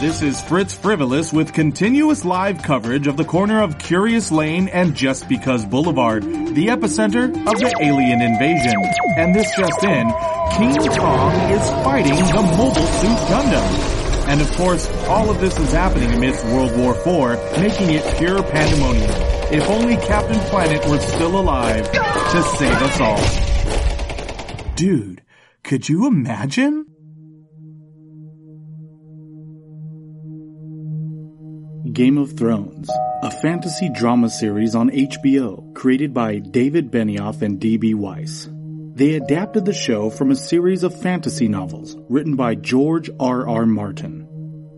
This is Fritz Frivolous with continuous live coverage of the corner of Curious Lane and Just Because Boulevard, the epicenter of the alien invasion. And this just in, King Kong is fighting the Mobile Suit Gundam. And of course, all of this is happening amidst World War IV, making it pure pandemonium. If only Captain Planet were still alive to save us all. Dude, could you imagine? Game of Thrones, a fantasy drama series on HBO created by David Benioff and D.B. Weiss. They adapted the show from a series of fantasy novels written by George R.R. R. Martin.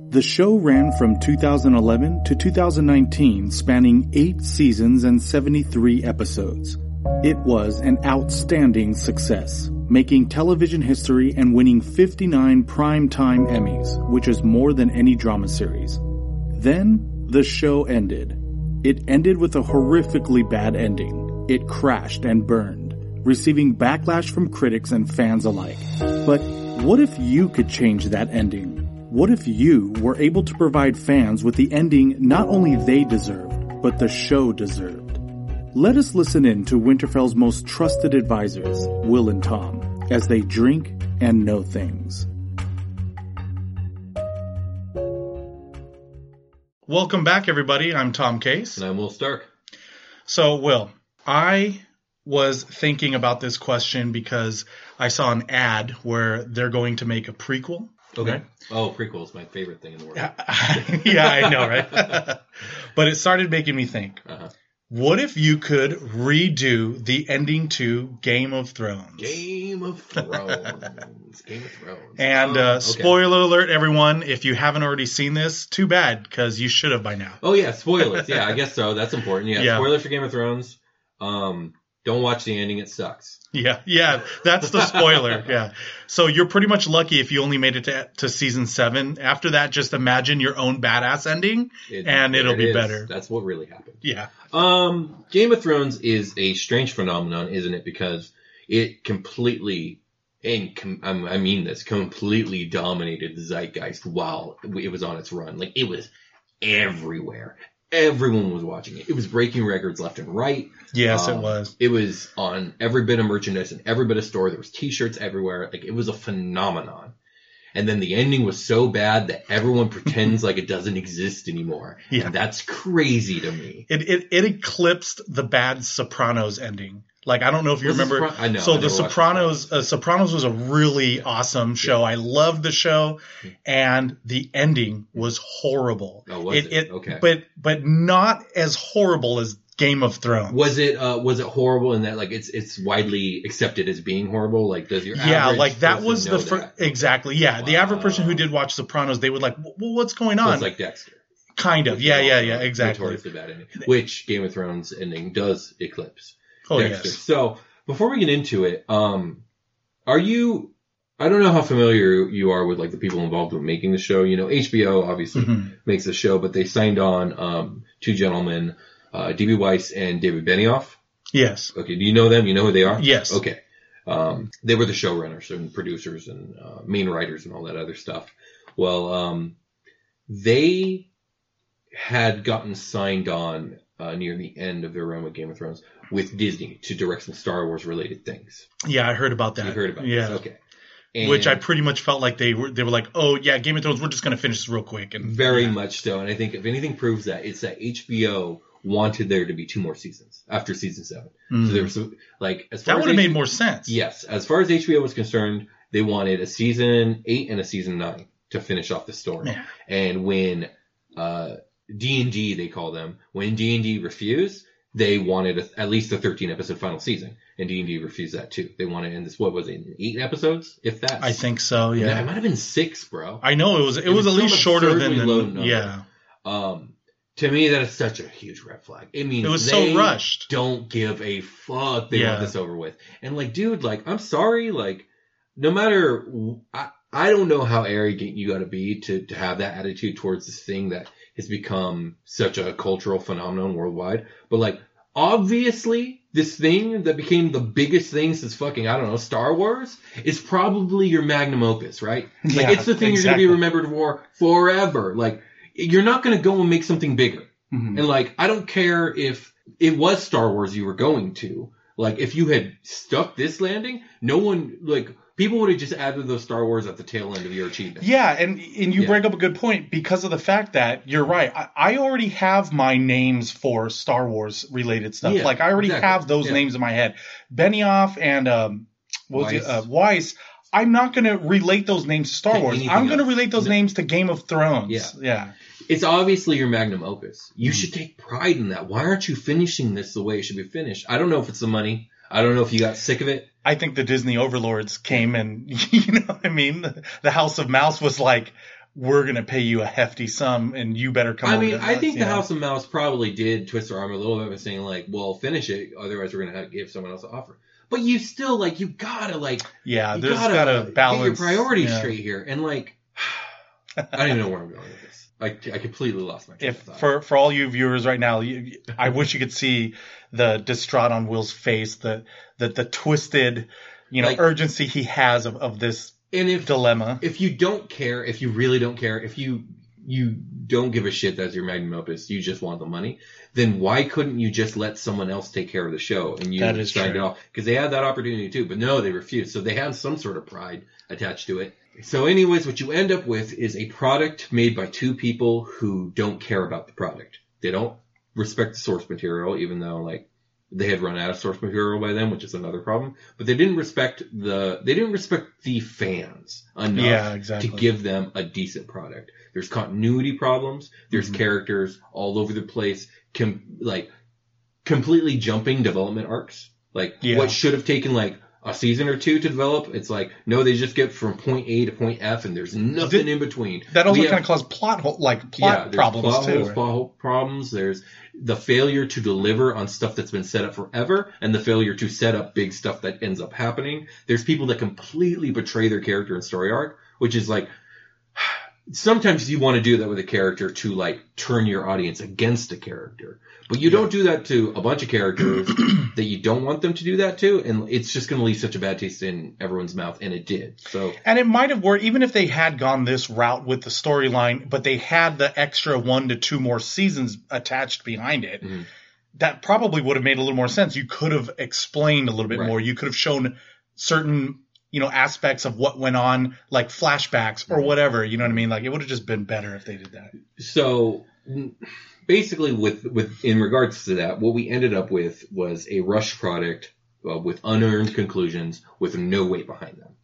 The show ran from 2011 to 2019, spanning eight seasons and 73 episodes. It was an outstanding success, making television history and winning 59 primetime Emmys, which is more than any drama series. Then the show ended. It ended with a horrifically bad ending. It crashed and burned, receiving backlash from critics and fans alike. But what if you could change that ending? What if you were able to provide fans with the ending not only they deserved, but the show deserved? Let us listen in to Winterfell's most trusted advisors, Will and Tom, as they drink and know things. Welcome back, everybody. I'm Tom Case. And I'm Will Stark. So, Will, I was thinking about this question because I saw an ad where they're going to make a prequel. Okay. Oh, prequel is my favorite thing in the world. yeah, I know, right? but it started making me think. Uh-huh. What if you could redo the ending to Game of Thrones? Game of Thrones. Game of Thrones. And uh, okay. spoiler alert, everyone! If you haven't already seen this, too bad because you should have by now. Oh yeah, spoilers. yeah, I guess so. That's important. Yeah, yeah. spoilers for Game of Thrones. Um, don't watch the ending; it sucks. Yeah, yeah, that's the spoiler. yeah. So you're pretty much lucky if you only made it to, to season seven. After that, just imagine your own badass ending, it, and it'll it be is. better. That's what really happened. Yeah. Um, Game of Thrones is a strange phenomenon, isn't it? Because it completely, and com- I mean this, completely dominated the zeitgeist while it was on its run. Like it was everywhere everyone was watching it. It was breaking records left and right. Yes, um, it was. It was on every bit of merchandise and every bit of store. There was t-shirts everywhere. Like it was a phenomenon. And then the ending was so bad that everyone pretends like it doesn't exist anymore. Yeah. And that's crazy to me. It, it, it eclipsed the bad Sopranos ending. Like I don't know if you was remember. I know. So I the Sopranos, uh, Sopranos was a really awesome show. Yeah. I loved the show, and the ending was horrible. Oh, was it? it? okay. But but not as horrible as Game of Thrones. Was it uh, was it horrible in that like it's it's widely accepted as being horrible? Like does your yeah like that was the fir- exactly yeah wow. the average person who did watch Sopranos they would like well what's going on? So it's like Dexter. Kind of yeah yeah yeah exactly. which Game of Thrones ending does eclipse. Oh Dexter. yes. So before we get into it, um, are you? I don't know how familiar you are with like the people involved with making the show. You know, HBO obviously mm-hmm. makes the show, but they signed on um, two gentlemen, uh, DB Weiss and David Benioff. Yes. Okay. Do you know them? You know who they are? Yes. Okay. Um, they were the showrunners and producers and uh, main writers and all that other stuff. Well, um, they had gotten signed on uh, near the end of their run with Game of Thrones with Disney to direct some Star Wars related things. Yeah, I heard about that. You heard about yeah. This. Okay. And Which I pretty much felt like they were they were like, oh yeah, Game of Thrones, we're just gonna finish this real quick and very yeah. much so. And I think if anything proves that, it's that HBO wanted there to be two more seasons after season seven. Mm. So there was like as far that would have made more sense. Yes, as far as HBO was concerned, they wanted a season eight and a season nine to finish off the story. Yeah. And when uh, D and D they call them, when D and D refused, they wanted a, at least a 13 episode final season, and D and D refused that too. They wanted in this what was it, eight episodes, if that. I think so. Yeah, Yeah. it might have been six, bro. I know it was. It, It was, was at least shorter than. than yeah. Um, to me, that is such a huge red flag. It means It was they so rushed. Don't give a fuck. They Yeah. want this over with. And like, dude, like, I'm sorry. Like, no matter, I, I don't know how arrogant you got to be to to have that attitude towards this thing that has become such a cultural phenomenon worldwide. But like, obviously, this thing that became the biggest thing since fucking I don't know Star Wars is probably your magnum opus, right? Like, Yeah, it's the thing you're gonna be remembered for forever. Like, you're not gonna go and make something bigger. Mhm. And like, I don't care if it was Star Wars you were going to. Like, if you had stuck this landing, no one, like, people would have just added those Star Wars at the tail end of your achievement. Yeah, and and you Yeah. bring up a good point because of the fact that you're right. I, I already have my names for Star Wars related stuff. Yeah, like I already exactly. have those Yeah. names in my head. Benioff and um, what was it? Weiss. Uh, Weiss. I'm not going to relate those names to Star To Wars. I'm going to relate those No. names to Game of Thrones. Yeah. yeah. It's obviously your magnum opus. You Mhm. should take pride in that. Why aren't you finishing this the way it should be finished? I don't know if it's the money. I don't know if you got sick of it. I think the Disney overlords came and you know what I mean. The House of Mouse was like, "We're going to pay you a hefty sum, and you better come." I mean, I us," think the know? House of Mouse probably did twist their arm a little bit by saying like, "Well, finish it, otherwise we're gonna have to give someone else an offer." But you still like, you gotta like, Yeah, you there's gotta, got to get balance your priorities yeah. straight here. And like, I don't even know where I'm going with this. I, I completely lost my if for for all you viewers right now, you, I wish you could see the distraught on Will's face, the the the twisted, you know, Like- urgency he has of, of this and if dilemma. if you don't care, if you really don't care, if you you don't give a shit that's your magnum opus, you just want the money, then why couldn't you just let someone else take care of the show and you signed it off? Because they had that opportunity too, but no, they refused. So they had some sort of pride attached to it. So anyways, what you end up with is a product made by two people who don't care about the product. They don't respect the source material, even though like they had run out of source material by then, which is another problem. But they didn't respect the they didn't respect the fans enough Yeah, exactly. to give them a decent product. There's continuity problems. There's Mhm. characters all over the place, com- like completely jumping development arcs. Like Yeah. what should have taken like a season or two to develop, it's like no, they just get from point A to point F, and there's nothing in between. that also kind of caused plot hole, like plot there's problems plot too. holes, right? plot hole problems. There's the failure to deliver on stuff that's been set up forever, and the failure to set up big stuff that ends up happening. There's people that completely betray their character and story arc, which is like sometimes you want to do that with a character to like turn your audience against a character, but you don't do that to a bunch of characters that you don't want them to do that to, and it's just going to leave such a bad taste in everyone's mouth, and it did. So And it might have worked even if they had gone this route with the storyline, but they had the extra one to two more seasons attached behind it. Mhm. That probably would have made a little more sense. You could have explained a little bit Right. more. You could have shown certain, you know, aspects of what went on, like flashbacks Mm-hmm. or whatever. You know what I mean? Like it would have just been better if they did that. So basically, with with in regards to that, what we ended up with was a rush product uh, with unearned conclusions with no weight behind them.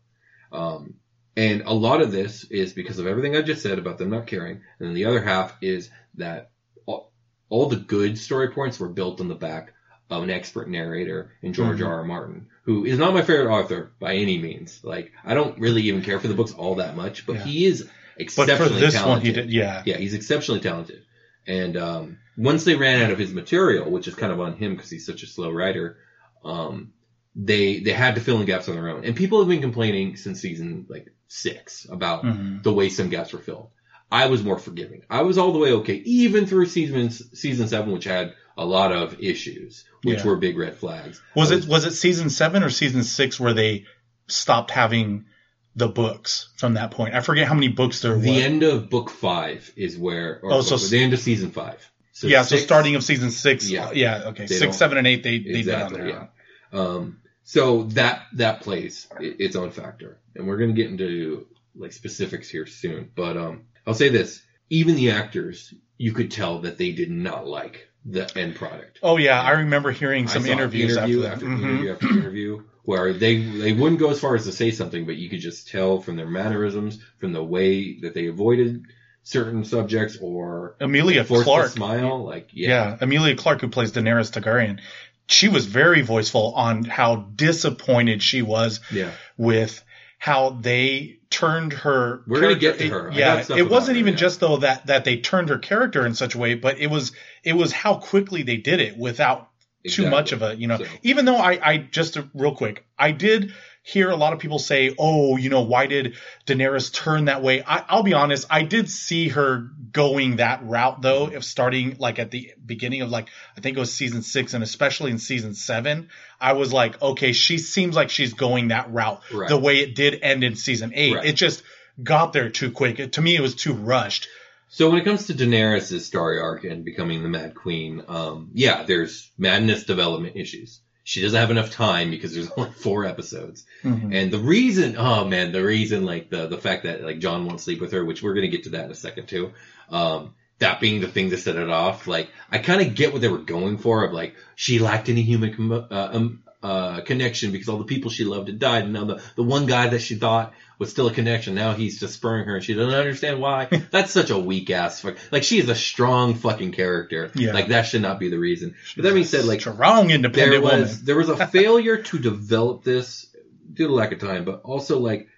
Um, and a lot of this is because of everything I just said about them not caring, and then the other half is that all, all the good story points were built on the back of an expert narrator in George Mhm. R. R. Martin, who is not my favorite author by any means. Like, I don't really even care for the books all that much, but Yeah. he is But exceptionally for this talented. one, he did, yeah. Yeah, he's exceptionally talented. And um, once they ran out of his material, which is kind of on him because he's such a slow writer, um, they they had to fill in gaps on their own. And people have been complaining since season like six about Mhm. the way some gaps were filled. I was more forgiving. I was all the way okay, even through season season seven, which had a lot of issues, which Yeah. were big red flags. Was I it was it season seven or season six where they stopped having the books from that point? I forget how many books there were. the end of book five is where, or Oh, so book- the end of season five. So yeah, so starting of season six. Yeah. Yeah, okay. Six, seven, and eight they they exactly, did on their yeah. Um, so that that plays its own factor, and we're gonna get into like specifics here soon. But um, I'll say this: even the actors, you could tell that they did not like the end product. Oh yeah, I remember hearing some interviews interview after, after, that. Mhm. interview after interview where they they wouldn't go as far as to say something, but you could just tell from their mannerisms, from the way that they avoided certain subjects or Emilia Clarke. smile. Like, Yeah. yeah. Emilia Clarke, who plays Daenerys Targaryen, she was very voiceful on how disappointed she was Yeah. with how they turned her. We're gonna get to her. Yeah, it wasn't her, even yeah. just though that that they turned her character in such a way, but it was it was how quickly they did it without too much of a you know. So- Even though I I just real quick, I did hear a lot of people say, "Oh, you know, why did Daenerys turn that way?" I, I'll be honest, I did see her going that route though, if starting like at the beginning of like I think it was season six, and especially in season seven, I was like, okay, she seems like she's going that route. Right. The way it did end in season eight, Right. it just got there too quick. It, to me, it was too rushed. So when it comes to Daenerys' story arc and becoming the Mad Queen, um, yeah, there's madness development issues. She doesn't have enough time because there's only four episodes. And the reason, oh man, the reason, like the, the fact that like Jon won't sleep with her, which we're going to get to that in a second too. Um, that being the thing to set it off, like I kind of get what they were going for of like, she lacked any human, com- uh, um, uh, connection because all the people she loved had died. And now the, the one guy that she thought was still a connection, now he's just spurring her and she doesn't understand why. That's such a weak ass fuck. Like she is a strong fucking character. Yeah. Like that should not be the reason. But that being said, like strong, there independent was woman. there was a failure to develop this due to lack of time, but also like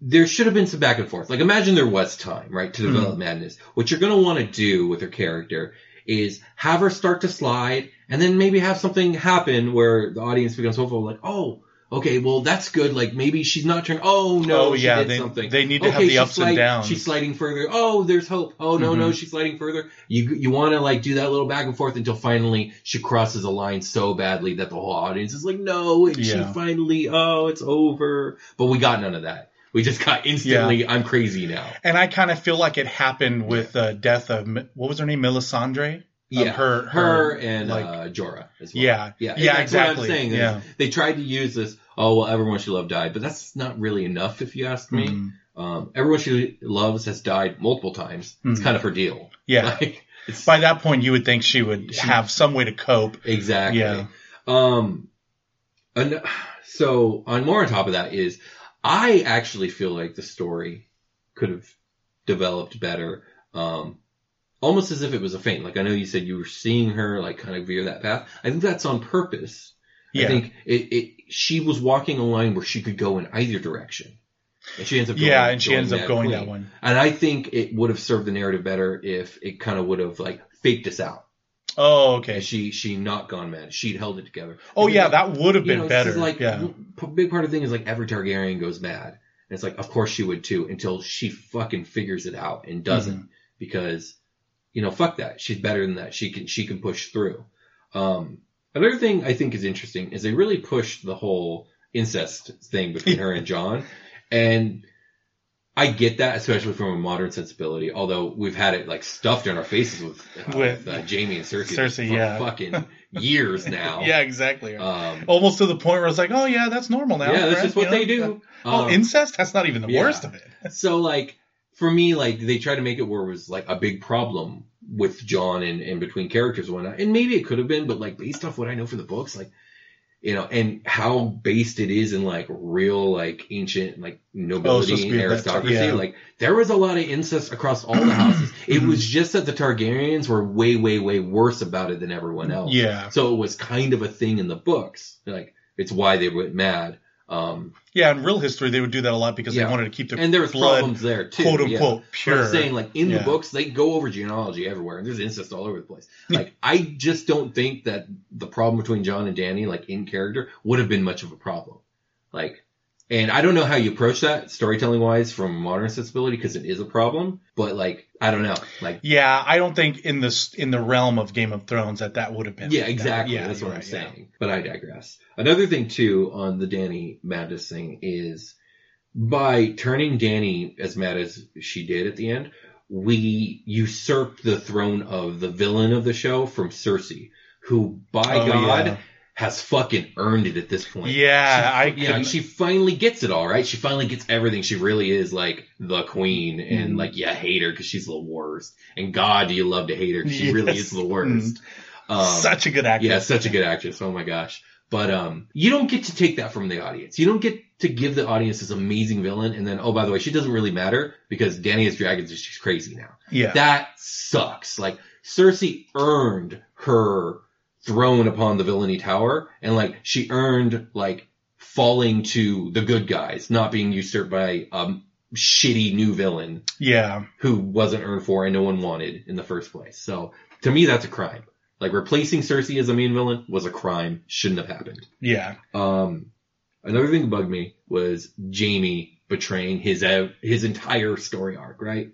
there should have been some back and forth. Like imagine there was time, right, to develop Mm-hmm. madness. What you're gonna want to do with her character is have her start to slide, and then maybe have something happen where the audience becomes hopeful, like, oh. Okay, well that's good. Like maybe she's not turning. Oh no, Oh, she yeah, did they- something. they need to have Okay, the she's ups and downs. She's sliding further. Oh, there's hope. Oh no, no, Mhm. she's sliding further. You you want to like do that little back and forth until finally she crosses a line so badly that the whole audience is like, no, and she finally, oh, it's over. But we got none of that. We just got instantly, I'm crazy now. And I kind of feel like it happened with the death of what was her name, Melisandre. Yeah, her- her, her, and like- uh, Jorah as well. Yeah. yeah, Yeah, That's what I'm exactly. saying. Yeah. they tried to use this. Oh well, everyone she loved died, but that's not really enough, if you ask me. Mhm. Um, everyone she loves has died multiple times. It's Mhm. kind of her deal. Yeah. Like, By that point, you would think she would She- have some way to cope. Exactly. Yeah. Um, and so on more on top of that is, I actually feel like the story could have developed better. Um, almost as if it was a feint. Like I know you said you were seeing her like kind of veer that path. I think that's on purpose. Yeah. I think it, it, she was walking a line where she could go in either direction. And she ends up going, yeah, and she ends up going Queen. that one. And I think it would have served the narrative better if it kind of would have like faked us out. Oh, okay. And she she not gone mad. She'd held it together. Oh yeah, like, that would have been know, better. like yeah. big part of the thing is like every Targaryen goes mad. And it's like, of course she would too, until she fucking figures it out and doesn't, Mm-hmm. because you know, fuck that. She's better than that. She can she can push through. Um, another thing I think is interesting is they really pushed the whole incest thing between her and Jon, and I get that, especially from a modern sensibility. Although we've had it like stuffed in our faces with, uh, With- with uh, Jaime and Cersei, Cersei, for yeah. fucking years now. Yeah, exactly. Um, Almost to the point where it's like, oh yeah, that's normal now. yeah, that's right? just what You they know? do. Oh, Um, incest? That's not even the yeah. worst of it. so like for me, like they tried to make it where it was like a big problem with Jon and, and between characters and whatnot. And maybe it could have been, but like based off what I know from the books, like you know, and how based it is in like real like ancient like nobility Oh, so and aristocracy, yeah. like there was a lot of incest across all the houses. it was just that the Targaryens were way, way, way worse about it than everyone else. Yeah. So it was kind of a thing in the books. Like it's why they went mad. Um, Yeah, in real history, they would do that a lot because Yeah. they wanted to keep their and there was blood, problems there too, quote yeah. unquote, But pure. I'm saying like in Yeah. the books they go over genealogy everywhere, and there's incest all over the place. Like I just don't think that the problem between Jon and Danny, like in character, would have been much of a problem. Like, and I don't know how you approach that storytelling wise from modern sensibility because it is a problem. But like, I don't know. Like, yeah, I don't think in this in the realm of Game of Thrones that that would have been. yeah, that- exactly. yeah, That's what I'm right, yeah. saying. But I digress. Another thing too on the Danny madness thing is by turning Danny as mad as she did at the end, we usurped the throne of the villain of the show from Cersei, who by Oh, God yeah. Has fucking earned it at this point. Yeah, I yeah, couldn't- she finally gets it all right. She finally gets everything. She really is like the queen, and Mhm. like yeah, hate her because she's the worst. And God, do you love to hate her? She really is the worst. Um, Such a good actress. yeah, such a good actress. Oh my gosh. But um, you don't get to take that from the audience. You don't get to give the audience this amazing villain, and then oh by the way, she doesn't really matter because Danny has dragons and she's crazy now. Yeah. That sucks. Like Cersei earned her throne upon the villainy tower, and like she earned like falling to the good guys, not being usurped by a shitty new villain yeah. who wasn't earned for and no one wanted in the first place. So to me, that's a crime. Like replacing Cersei as a main villain was a crime. Shouldn't have happened. Yeah. Um, another thing that bugged me was Jaime betraying his uh, his entire story arc. Right,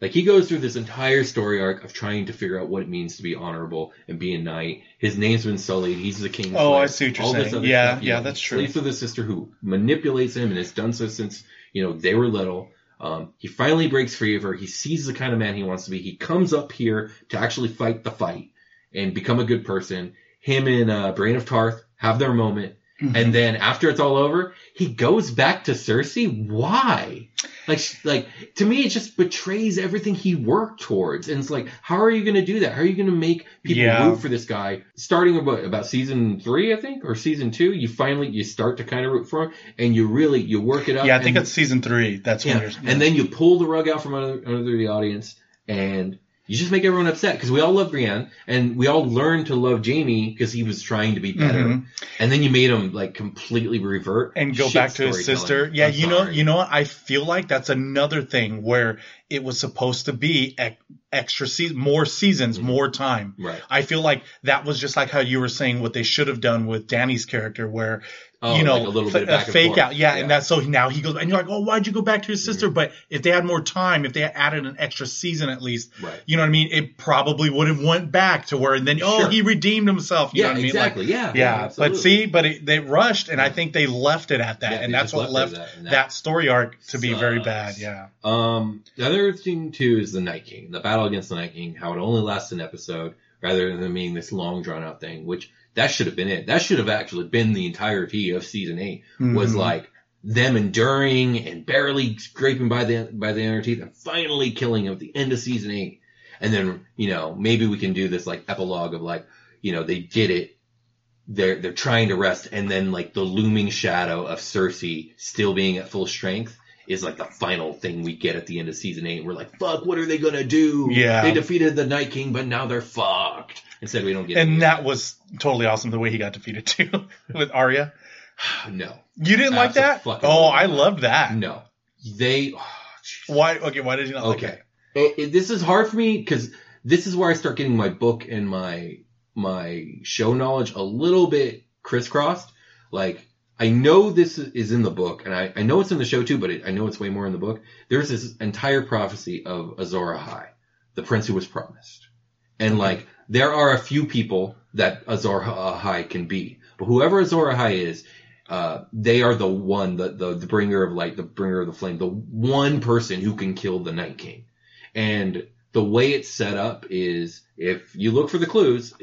like he goes through this entire story arc of trying to figure out what it means to be honorable and be a knight. His name's been sullied. He's the king. Oh, I see what you're saying. Yeah, you yeah, know, that's true. Sleeps with his sister who manipulates him and has done so since you know they were little. Um, he finally breaks free of her. He sees the kind of man he wants to be. He comes up here to actually fight the fight and become a good person. Him and uh, Brienne of Tarth have their moment. Mm-hmm. And then after it's all over, he goes back to Cersei. Why? Like, like to me, it just betrays everything he worked towards. And it's like, how are you going to do that? How are you going to make people Yeah. root for this guy? Starting about about season three, I think, or season two, you finally you start to kind of root for him, and you really you work it up. Yeah, I think and, it's season three. That's when yeah, you're. and then you pull the rug out from under, under the audience, and you just make everyone upset because we all love Brienne, and we all learned to love Jaime because he was trying to be better, Mhm. and then you made him like completely revert and go Shit back to his sister. Yeah, I'm you know, you know what? I feel like that's another thing where it was supposed to be extra season, more seasons, Mm-hmm. more time. Right. I feel like that was just like how you were saying what they should have done with Danny's character, where Oh, you know like a little bit and fake out, yeah, Yeah. Mm-hmm. and that's so now he goes, and you're like, oh, why'd you go back to your sister? But if they had more time, if they had added an extra season at least, Right. you know what I mean? It probably would have went back to where, and then oh, Sure. he redeemed himself. You Yeah, know what I mean? Like, exactly. yeah, yeah, but see, but it, they rushed, and I think they left it at that, Yeah, and that's what left left that, that, that story arc to be very bad. Yeah, Um, the other thing too is the Night King, the battle against the Night King, how it only lasts an episode rather than being this long drawn out thing, which that should have been it. That should have actually been the entirety of season eight was Mhm. like them enduring and barely scraping by the, by the inner teeth and finally killing him at the end of season eight. And then, you know, maybe we can do this like epilogue of like, you know, they did it. They're, they're trying to rest and then like the looming shadow of Cersei still being at full strength is like the final thing we get at the end of season eight. We're like, fuck, what are they gonna do? Yeah. They defeated the Night King, but now they're fucked. Instead, we don't get and that was totally awesome the way he got defeated too with Arya. No. You didn't like that? Oh. I loved that. No. They, oh. Why? Okay, why did you not like Okay. it? It- it- this is hard for me because this is where I start getting my book and my my show knowledge a little bit crisscrossed. Like I know this is in the book, and I, I know it's in the show too, but it, I know it's way more in the book. There's this entire prophecy of Azor Ahai, the prince who was promised, and like there are a few people that Azor Ahai can be, but whoever Azor Ahai is, uh, they are the one, the, the the bringer of light, the bringer of the flame, the one person who can kill the Night King. And the way it's set up is if you look for the clues,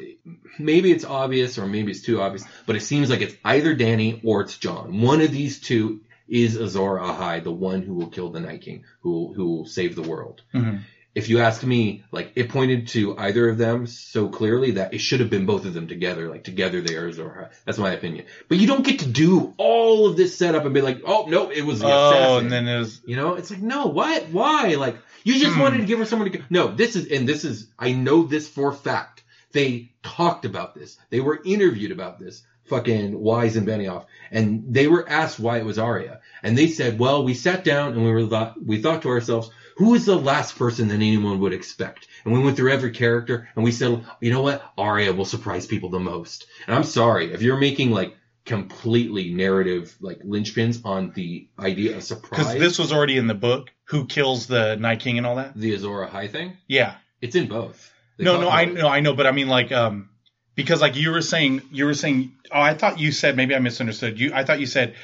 maybe it's obvious or maybe it's too obvious, but it seems like it's either Danny or it's Jon. One of these two is Azor Ahai, the one who will kill the Night King, who, who will save the world. Mhm. If you ask me, like it pointed to either of them so clearly that it should have been both of them together. Like together they are Azor Ahai. That's my opinion. But you don't get to do all of this setup and be like, oh no, it was the Oh, assassin. and then it was You know, it's like, no, what? Why? Like, you just Hmm. wanted to give her someone to go. No, this is, and this is, I know this for a fact. They talked about this. They were interviewed about this. Fucking Weiss and Benioff. And they were asked why it was Arya. And they said, well, we sat down and we were thought, we thought to ourselves, who is the last person that anyone would expect? And we went through every character and we said, you know what? Arya will surprise people the most. And I'm sorry, if you're making like completely narrative, like linchpins on the idea of surprise. because this was already in the book. Who kills the Night King and all that? the Azor Ahai thing. Yeah. It's in both. They no, no, I know, I know, but I mean, like, um, because like you were saying, you were saying, oh, I thought you said maybe I misunderstood you. I thought you said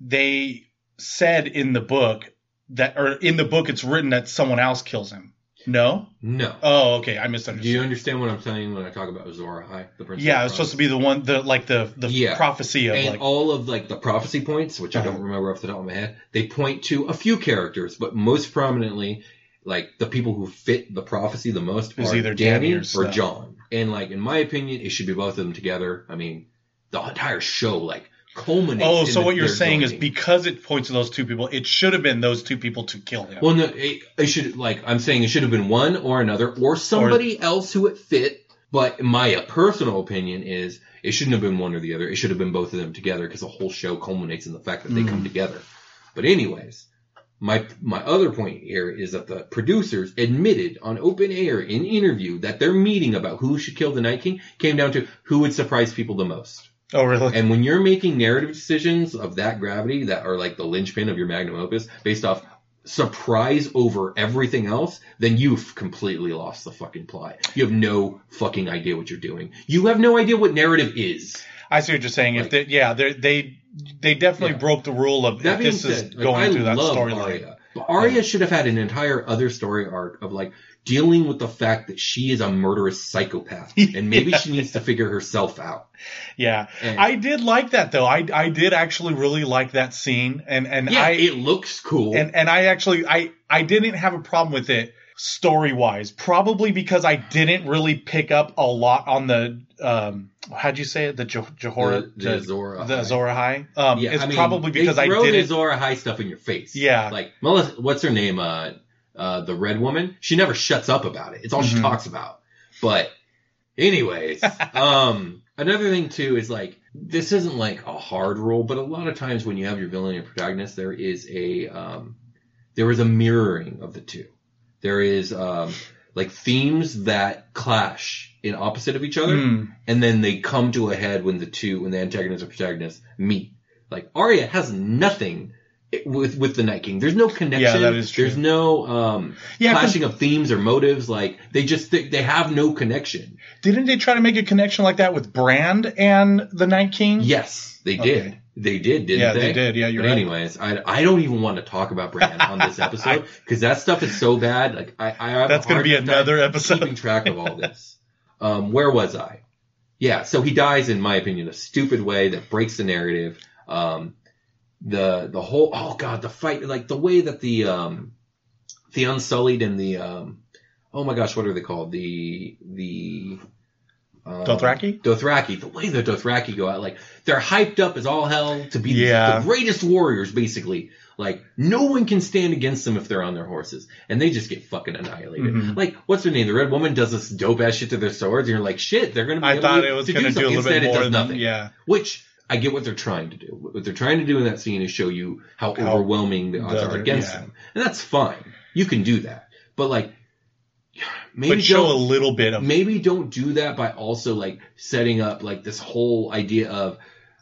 they said in the book that, or in the book, it's written that someone else kills him. No. No. Oh, okay, I misunderstood. Do you understand what I'm saying when I talk about Azor Ahai? The Princess yeah, it's supposed to be the one, the like the the Yeah. prophecy of and like. all of like the prophecy points, which I don't Uh-huh. remember off the top of my head, they point to a few characters, but most prominently, like the people who fit the prophecy the most Is are either Danny Danny or or Jon. And like in my opinion, it should be both of them together. I mean, the entire show like culminates. Oh, so what you're saying is because it points to those two people, it should have been those two people to kill him. Well, no, it, it should like I'm saying it should have been one or another or somebody else who it fit. But my personal opinion is it shouldn't have been one or the other. It should have been both of them together because the whole show culminates in the fact that they Mm. come together. But anyways, my my other point here is that the producers admitted on open air in interview that their meeting about who should kill the Night King came down to who would surprise people the most. Oh, really? And when you're making narrative decisions of that gravity that are like the linchpin of your magnum opus based off surprise over everything else, then you've completely lost the fucking plot. You have no fucking idea what you're doing. You have no idea what narrative is. I see what you're saying. If they, yeah, they they they definitely Yeah. broke the rule of That if this is like, going I through that storyline. But Arya should have had an entire other story arc of like dealing with the fact that she is a murderous psychopath and maybe she needs to figure herself out. Yeah, And- I did like that though. I I did actually really like that scene, and and Yeah, I it looks cool. and and I actually I I didn't have a problem with it story wise, probably because I didn't really pick up a lot on the um how'd you say it the Johora The- the Azor the. Azor Ahai. Um, Yeah, it's I mean, probably because they I throw didn't. the Zora High stuff in your face. Yeah. like Melissa, what's her name? Uh, uh, the red woman. She never shuts up about it. It's all she Mhm. talks about. But, anyways, um, another thing too is like this isn't like a hard rule, but a lot of times when you have your villain and protagonist, there is a um, there is a mirroring of the two. There is um, like themes that clash in opposite of each other Hmm. and then they come to a head when the two when the antagonist and protagonist meet. Like Arya has nothing with with the Night King. There's no connection. Yeah, that is true. There's no um, Yeah, clashing of themes or motives. Like they just they, they have no connection. Didn't they try to make a connection like that with Bran and the Night King? Yes, they Okay. did. They did, didn't Yeah, they? they did. Yeah, you're but right. anyways, I, I don't even want to talk about Bran on this episode because that stuff is so bad. Like I, I That's a gonna be another episode. keeping track of all this. Um, where was I? Yeah, so he dies in my opinion a stupid way that breaks the narrative. Um, the the whole oh god the fight like the way that the um the Unsullied and the um oh my gosh what are they called the the um, Dothraki? Dothraki the way the Dothraki go out like they're hyped up as all hell to be Yeah. the greatest warriors basically like no one can stand against them if they're on their horses and they just get fucking annihilated Mhm. like what's her name the red woman does this dope ass shit to their swords and you're like shit they're gonna be I able thought it was going to do a little bit Instead, more than nothing yeah. which I get what they're trying to do. What they're trying to do in that scene is show you how, How overwhelming the odds the are against yeah. them, and that's fine. You can do that, but like maybe But show a little bit of maybe don't do that by also like setting up like this whole idea of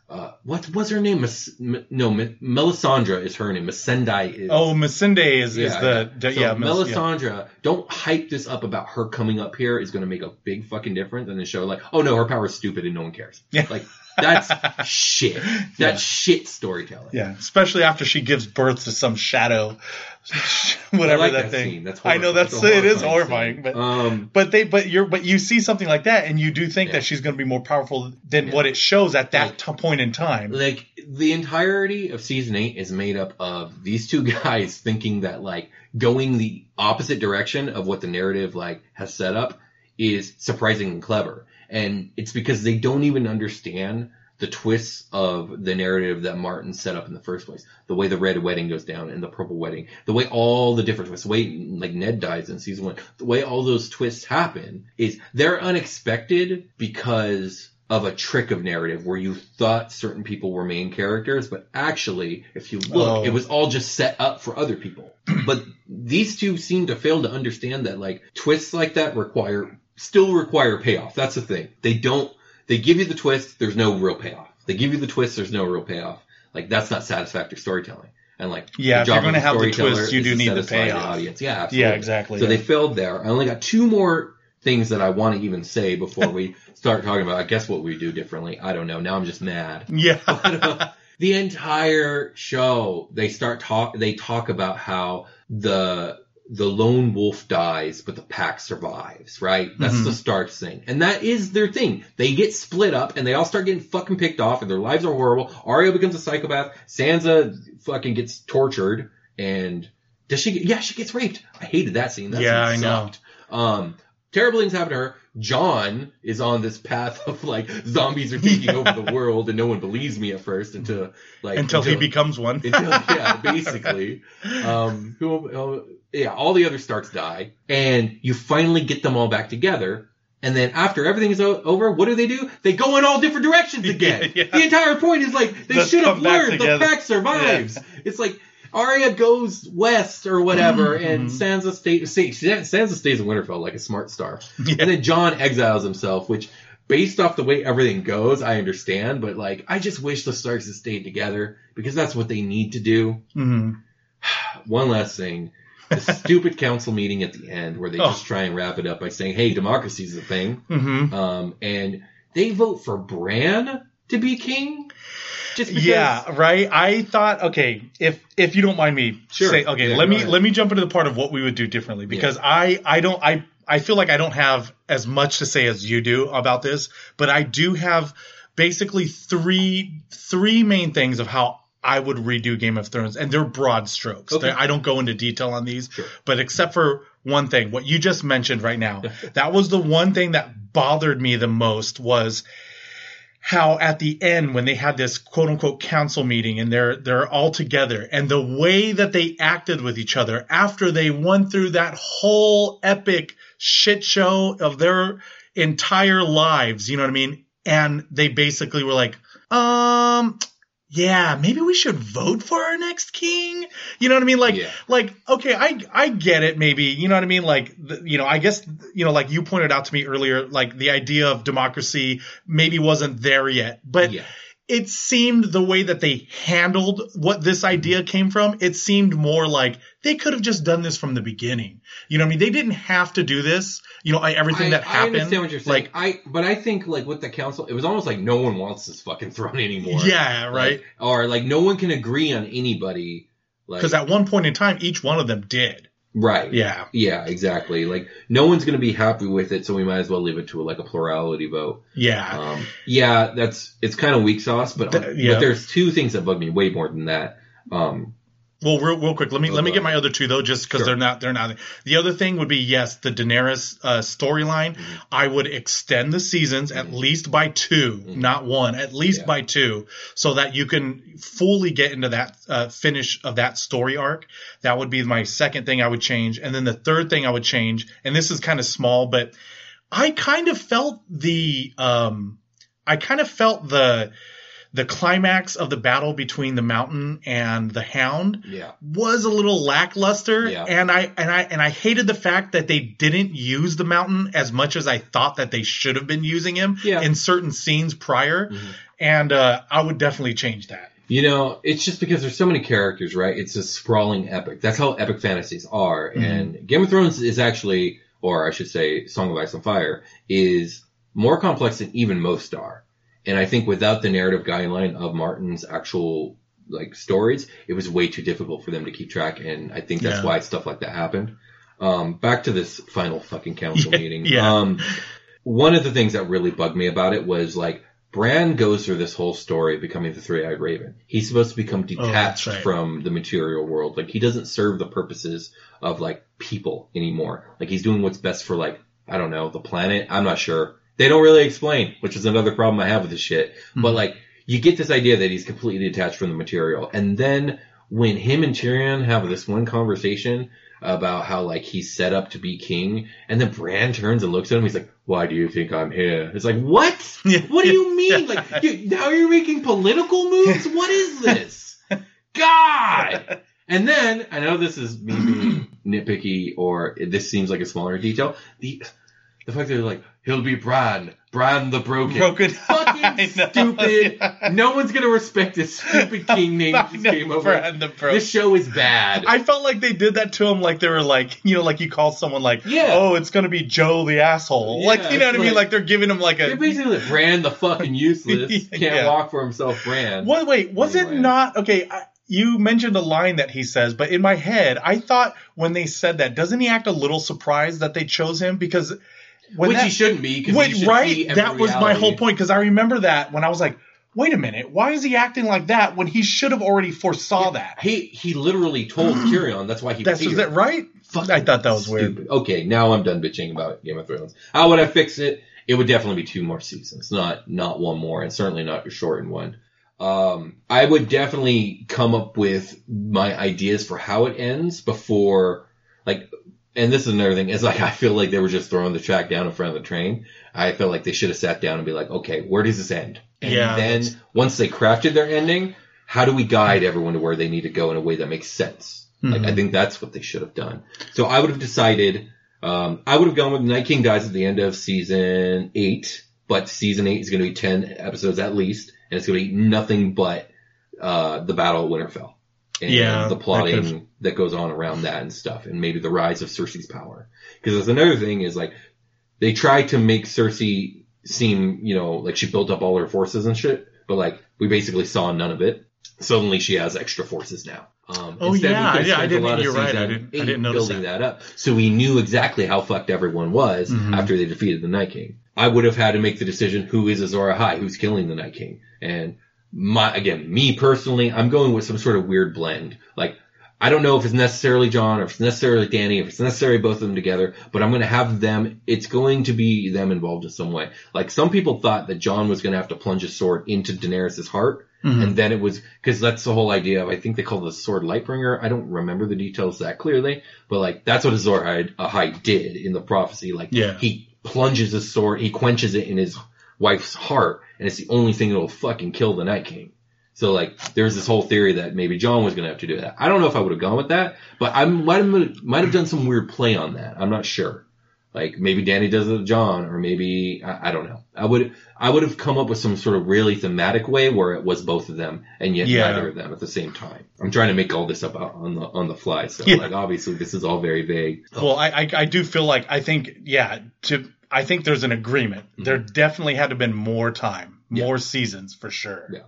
uh, what was her name? Mis- M- no, M- Melisandre is her name. Masendai is. Oh, Masinde is, is the, yeah. the So yeah, Melis- yeah. Melisandre, don't hype this up about her coming up here is going to make a big fucking difference, and then show like, oh no, her power is stupid and no one cares. Yeah. Like that's shit. That's Yeah. shit storytelling. Yeah, especially after she gives birth to some shadow, whatever like that, that thing. scene. That's I know that's a it is horrifying horrifying, but Um, but they but you're but you see something like that and you do think Yeah. that she's going to be more powerful than Yeah. what it shows at that Like- t- point in time. like the entirety of season eight is made up of these two guys thinking that like going the opposite direction of what the narrative like has set up is surprising and clever. And it's because they don't even understand the twists of the narrative that Martin set up in the first place. The way the red wedding goes down and the purple wedding, the way all the different twists, the way like Ned dies in season one, the way all those twists happen is they're unexpected because of a trick of narrative where you thought certain people were main characters, but actually, if you look, Oh. it was all just set up for other people. but these two seem to fail to understand that like twists like that require, still require payoff. That's the thing. They don't, they give you the twist, there's no real payoff. They give you the twist, there's no real payoff. Like that's not satisfactory storytelling. And like, Yeah, the if you're gonna have the twist, you do need the payoff. audience. Yeah, absolutely. Yeah, exactly. So yeah. they failed there. I only got two more things that I want to even say before we start talking about. I guess what we do differently. I don't know. Now I'm just mad. yeah. Uh, the entire show, they start talk. They talk about how the the lone wolf dies, but the pack survives. Right? That's Mhm. the Stark thing, and that is their thing. They get split up, and they all start getting fucking picked off, and their lives are horrible. Arya becomes a psychopath. Sansa fucking gets tortured, and does she? Get, yeah, she gets raped. I hated that scene. That Yeah, scene I know. sucked. Um, terrible things happen to her. Jon is on this path of like zombies are taking over the world, and no one believes me at first until like until, he becomes one. until yeah, basically. Um, who, yeah, all the other Starks die, and you finally get them all back together. And then after everything is o- over, what do they do? They go in all different directions again. Yeah. The entire point is like they Let's should have learned. The pack survives. It's like Arya goes west or whatever, and Sansa stays. Sansa stays in Winterfell like a smart star. Yeah. And then Jon exiles himself, which, based off the way everything goes, I understand. But like, I just wish the Starks had stayed together because that's what they need to do. Mhm. One last thing. The stupid council meeting at the end where they Oh. just try and wrap it up by saying, hey, democracy's a thing. Mhm. Um, and they vote for Bran to be king. Just because. Yeah, right. I thought, okay, if if you don't mind me Sure. say, okay, Yeah, let me ahead. let me jump into the part of what we would do differently because I I don't I I feel like I don't have as much to say as you do about this, but I do have basically three three main things of how I would redo Game of Thrones, and they're broad strokes. Okay. They're- I don't go into detail on these, Sure. but except for one thing, what you just mentioned right now, that was the one thing that bothered me the most was how at the end when they had this quote unquote council meeting and they're they're all together and the way that they acted with each other after they went through that whole epic shit show of their entire lives, you know what I mean? And they basically were like, um yeah, maybe we should vote for our next king. You know what I mean? Like, Yeah. like, okay, I, I get it. Maybe, you know what I mean? Like, the, you know, I guess, you know, like you pointed out to me earlier, like the idea of democracy maybe wasn't there yet, but Yeah. It seemed the way that they handled what this idea came from, it seemed more like they could have just done this from the beginning. You know what I mean? They didn't have to do this. You know, I, everything I, that happened. I understand what you're saying. Like, I, but I think like with the council, it was almost like no one wants this fucking throne anymore. yeah, right. Like, or like no one can agree on anybody. Like, Because at one point in time, each one of them did. Right. Yeah. Yeah, exactly. Like no one's gonna be happy with it, so we might as well leave it to like a plurality vote. Yeah. Um, yeah, that's it's kind of weak sauce, but Th- yeah. but there's two things that bug me way more than that. Um, Well, real, real quick, let me Oh, let me get my other two though, just because Sure. they're not they're not. The other thing would be yes, the Daenerys uh, storyline. Mm-hmm. I would extend the seasons at least by 2 not one, at least Yeah. by two, so that you can fully get into that uh, finish of that story arc. That would be my second thing I would change, and then the third thing I would change, and this is kind of small, but I kind of felt the um, I kind of felt the the climax of the battle between the mountain and the hound yeah, was a little lackluster Yeah. and I and I and I hated the fact that they didn't use the mountain as much as I thought that they should have been using him Yeah. in certain scenes prior and uh, I would definitely change that. You know, it's just because there's so many characters, right? It's a sprawling epic. That's how epic fantasies are. Mm-hmm. And Game of Thrones is actually, or I should say, Song of Ice and Fire is more complex than even most are. And I think without the narrative guideline of Martin's actual like stories, it was way too difficult for them to keep track. And I think that's Yeah. why stuff like that happened. Um, back to this final fucking council Yeah, meeting. yeah. Um, one of the things that really bugged me about it was like Bran goes through this whole story of becoming the three-eyed raven. He's supposed to become Oh, detached right. from the material world. Like he doesn't serve the purposes of like people anymore. Like he's doing what's best for like I don't know the planet. I'm not sure. They don't really explain, which is another problem I have with this shit. Hmm. But like you get this idea that he's completely detached from the material, and then when him and Tyrion have this one conversation about how like he's set up to be king, and then Bran turns and looks at him, he's like, "Why do you think I'm here?" It's like, what? What do you mean? Like you, now you're making political moves? What is this? God! And then I know this is me being nitpicky, or this seems like a smaller detail. The the fact that they're like, he'll be Bran, Bran the Broken. Broken. Fucking stupid. yeah. No one's gonna respect this stupid king name that just came over. Bran the Broken. This show is bad. I felt like they did that to him, like they were like, you know, like you call someone like, Yeah. oh, it's gonna be Joe the asshole, Yeah, like you know what I mean? like- Like they're giving him like a. They're basically like, Bran the fucking useless, can't walk for himself, Bran. What? Wait, was it not okay? I, you mentioned a line that he says, but in my head, I thought when they said that, doesn't he act a little surprised that they chose him because when Which that, he shouldn't be, he should right? That was my whole point because I remember that when I was like, wait a minute, why is he acting like that when he should have already foresaw that? He he literally told Tyrion that's why he That's feared. is that right? fucking I thought that was weird. Okay, now I'm done bitching about Game of Thrones. How would I fix it? It would definitely be two more seasons, not not one more, and certainly not a shortened one. Um, I would definitely come up with my ideas for how it ends before, like, and this is another thing. It's like I feel like they were just throwing the track down in front of the train. I feel like they should have sat down and be like, okay, where does this end? And Yeah, then that's- once they crafted their ending, how do we guide everyone to where they need to go in a way that makes sense? Like I Mhm. think that's what they should have done. So I would have decided, um, I would have gone with Night King dies at the end of season eight, but season eight is going to be 10 episodes at least, and it's going to be nothing but, uh, the Battle of Winterfell. And Yeah, the plotting could've- that goes on around that and stuff, and maybe the rise of Cersei's power. Because there's another thing is like, they try to make Cersei seem, you know, like she built up all her forces and shit, but like, we basically saw none of it. Suddenly she has extra forces now. Um, Oh, instead, yeah, yeah, I didn't- of you're right, I didn't- I didn't notice building that. up. So we knew exactly how fucked everyone was Mhm. after they defeated the Night King. I would have had to make the decision who is Azor Ahai, who's killing the Night King. And my, again, me personally, I'm going with some sort of weird blend. Like, I don't know if it's necessarily Jon or if it's necessarily Dany, if it's necessarily both of them together, but I'm going to have them, it's going to be them involved in some way. Like some people thought that Jon was going to have to plunge his sword into Daenerys' heart. Mhm. And then it was, cause that's the whole idea of, I think they call the sword Lightbringer. I don't remember the details that clearly, but like, that's what Azor Ahai did in the prophecy. Like, Yeah. he plunges his sword, he quenches it in his wife's heart, and it's the only thing that will fucking kill the Night King. So like, there's this whole theory that maybe Jon was gonna have to do that. I don't know if I would have gone with that, but I might have, might have done some weird play on that. I'm not sure. Like maybe Dany does it to Jon, or maybe I, I don't know. I would I would have come up with some sort of really thematic way where it was both of them and yet Yeah. neither of them at the same time. I'm trying to make all this up on the on the fly, so Yeah. like obviously this is all very vague. Well, I, I I do feel like I think yeah to I think there's an agreement. There definitely had to have been more time, Mm-hmm. Yeah. more seasons for sure. Yeah.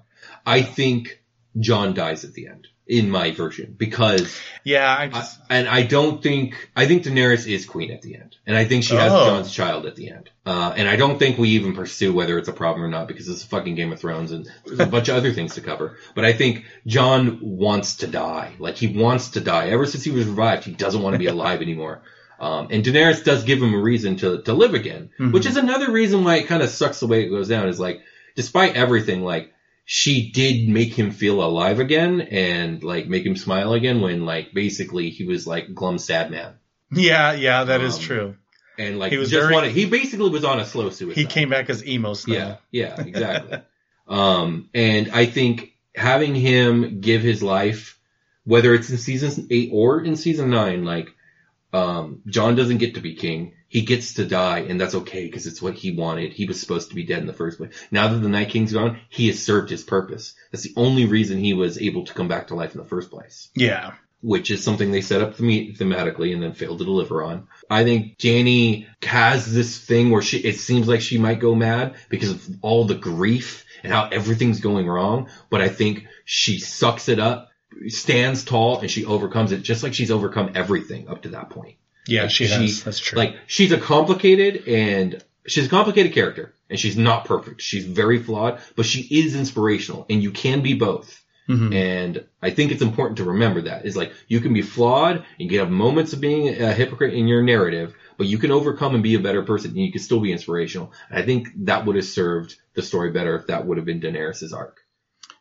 I think Jon dies at the end in my version because Yeah, I I, and I don't think I think Daenerys is queen at the end, and I think she has Oh. Jon's child at the end. Uh, and I don't think we even pursue whether it's a problem or not because it's a fucking Game of Thrones and there's a bunch of other things to cover. But I think Jon wants to die, like he wants to die. Ever since he was revived, he doesn't want to be alive anymore. Um, and Daenerys does give him a reason to to live again, Mhm. which is another reason why it kind of sucks the way it goes down. Is like, despite everything, like she did make him feel alive again and like make him smile again when like basically he was like glum sad man yeah, yeah, that is Um, true. and like He was just very- wanted he basically was on a slow suicide. He came back as emo Snow. Yeah, yeah, exactly. um, and I think having him give his life, whether it's in season eight or in season nine, like um, Jon doesn't get to be king. He gets to die, and that's okay because it's what he wanted. He was supposed to be dead in the first place. Now that the Night King's gone, he has served his purpose. That's the only reason he was able to come back to life in the first place Yeah. which is something they set up theme- thematically and then failed to deliver on. I think Dany has this thing where she, it seems like she might go mad because of all the grief and how everything's going wrong, but I think she sucks it up, stands tall, and she overcomes it just like she's overcome everything up to that point. Yeah, Like, she has. That's true. Like she's a complicated and she's a complicated character and she's not perfect. She's very flawed, but she is inspirational and you can be both. Mhm. And I think it's important to remember that is like you can be flawed and you can have moments of being a hypocrite in your narrative, but you can overcome and be a better person and you can still be inspirational. And I think that would have served the story better if that would have been Daenerys' arc.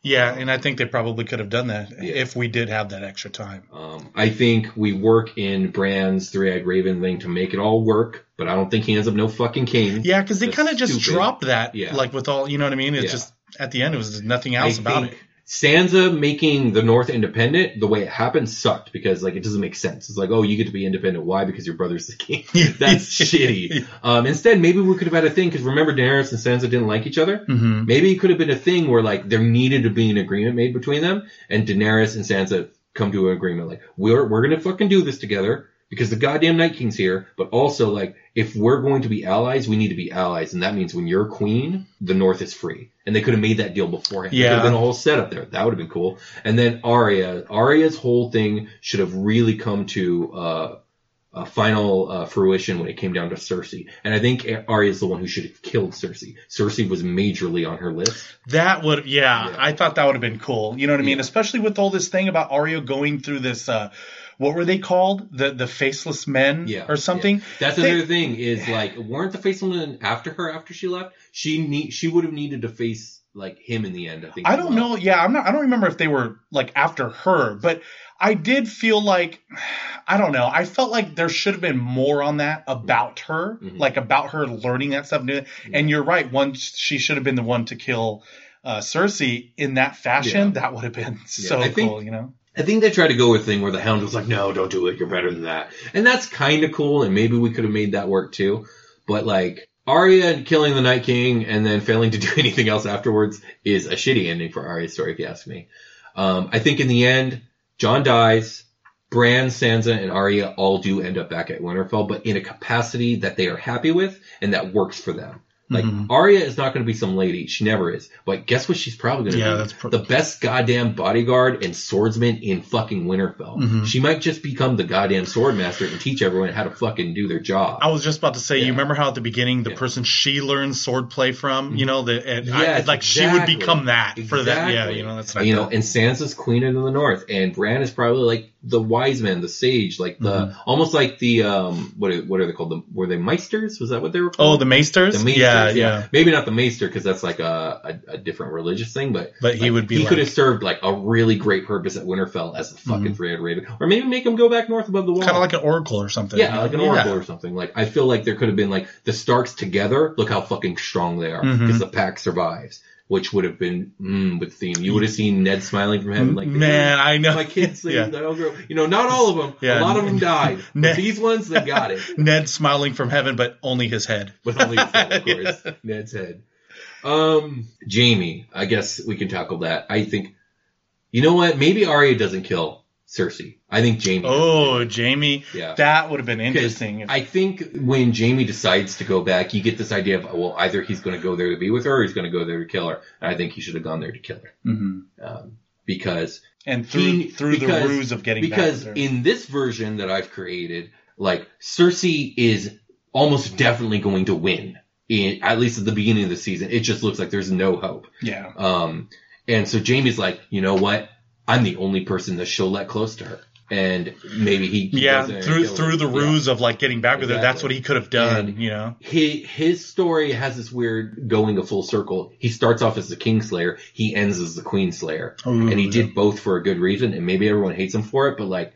Yeah, and I think they probably could have done that Yeah. if we did have that extra time. Um, I think we work in Bran's three-eyed raven thing to make it all work, but I don't think he ends up no fucking king. Yeah, because they kind of just dropped that, Yeah. like with all, you know what I mean? It's Yeah. just at the end, it was nothing else I about it. Sansa making the North independent, the way it happened sucked because like it doesn't make sense. It's like, oh, you get to be independent. Why? Because your brother's the king. That's shitty. Um, instead, maybe we could have had a thing because remember Daenerys and Sansa didn't like each other. hmm Maybe it could have been a thing where like there needed to be an agreement made between them, and Daenerys and Sansa come to an agreement like we're we're gonna fucking do this together because the goddamn Night King's here. But also like if we're going to be allies, we need to be allies, and that means when you're queen, the North is free. And they could have made that deal beforehand. There could Yeah. have been a whole setup there. That would have been cool. And then Arya, Arya's whole thing should have really come to uh, a final uh, fruition when it came down to Cersei. And I think Arya is the one who should have killed Cersei. Cersei was majorly on her list. That would, yeah, Yeah. I thought that would have been cool. You know what I mean? Yeah. Especially with all this thing about Arya going through this, uh, what were they called? The the faceless men Yeah, or something. yeah. That's They- another thing is like weren't the faceless men after her after she left? She need she would have needed to face like him in the end. I think. I don't well. know. Yeah, I'm not. I don't remember if they were like after her, but I did feel like I don't know. I felt like there should have been more on that about her, Mhm. like about her learning that stuff. new- And you're right. Once she should have been the one to kill uh, Cersei in that fashion. Yeah. That would have been so think- cool. You know. I think they tried to go with a thing where the Hound was like, "No, don't do it. You're better than that," and that's kind of cool. And maybe we could have made that work too. But like Arya killing the Night King and then failing to do anything else afterwards is a shitty ending for Arya's story, if you ask me. Um, I think in the end, Jon dies. Bran, Sansa, and Arya all do end up back at Winterfell, but in a capacity that they are happy with and that works for them. Like Mhm. Arya is not going to be some lady; she never is. But guess what? She's probably going to Yeah, be that's the best goddamn bodyguard and swordsman in fucking Winterfell. Mhm. She might just become the goddamn swordmaster and teach everyone how to fucking do their job. I was just about to say, Yeah. you remember how at the beginning the Yeah. person she learned swordplay from, you know, the and I- Yes, like she would become that for that. Yeah, you know, that's I you know, and Sansa's queen of the north, and Bran is probably like the wise man, the sage, like the Mm-hmm. almost like the um what are, what are they called? The, were they maesters? Was that what they were Called? Oh, the Maesters. The Maesters, yeah, yeah. Maybe not the Maester because that's like a, a, a different religious thing, but But he would be he like- could have served like a really great purpose at Winterfell as the fucking Mhm. three-eyed raven, or maybe make him go back north above the wall, Kind of like an oracle or something. Yeah, like an oracle Yeah. or something. Like I feel like there could have been like the Starks together. Look how fucking strong they are because Mhm. the pack survives, which would have been mm, with theme. You would have seen Ned smiling from heaven, like Man, I know. my kids, Yeah. they'll grow. You know, not all of them. Yeah. A lot of them died. But Ned- these ones, they got it. Ned smiling from heaven, but only his head. But only his head, of course. Ned's head. Um, Jaime, I guess we can tackle that. I think, you know what? Maybe Arya doesn't kill Cersei. I think Jaime. Oh, Jaime, yeah. that would have been interesting. If, I think when Jaime decides to go back, you get this idea of, well, either he's going to go there to be with her or he's going to go there to kill her. And I think he should have gone there to kill her. Mm-hmm. Um, because and through he- through because- the ruse of getting because in this version that I've created, like Cersei is almost definitely going to win. In, at least at the beginning of the season, it just looks like there's no hope. yeah, Um, and so Jaime's like, you know what? I'm the only person that she'll let close to her, and maybe he, yeah, goes there and through through the Yeah. ruse of like getting back with her. That's what he could have done. And- you know. he his story has this weird going a full circle. He starts off as the Kingslayer, he ends as the Queenslayer, Ooh, and he yeah. did both for a good reason. And maybe everyone hates him for it, but like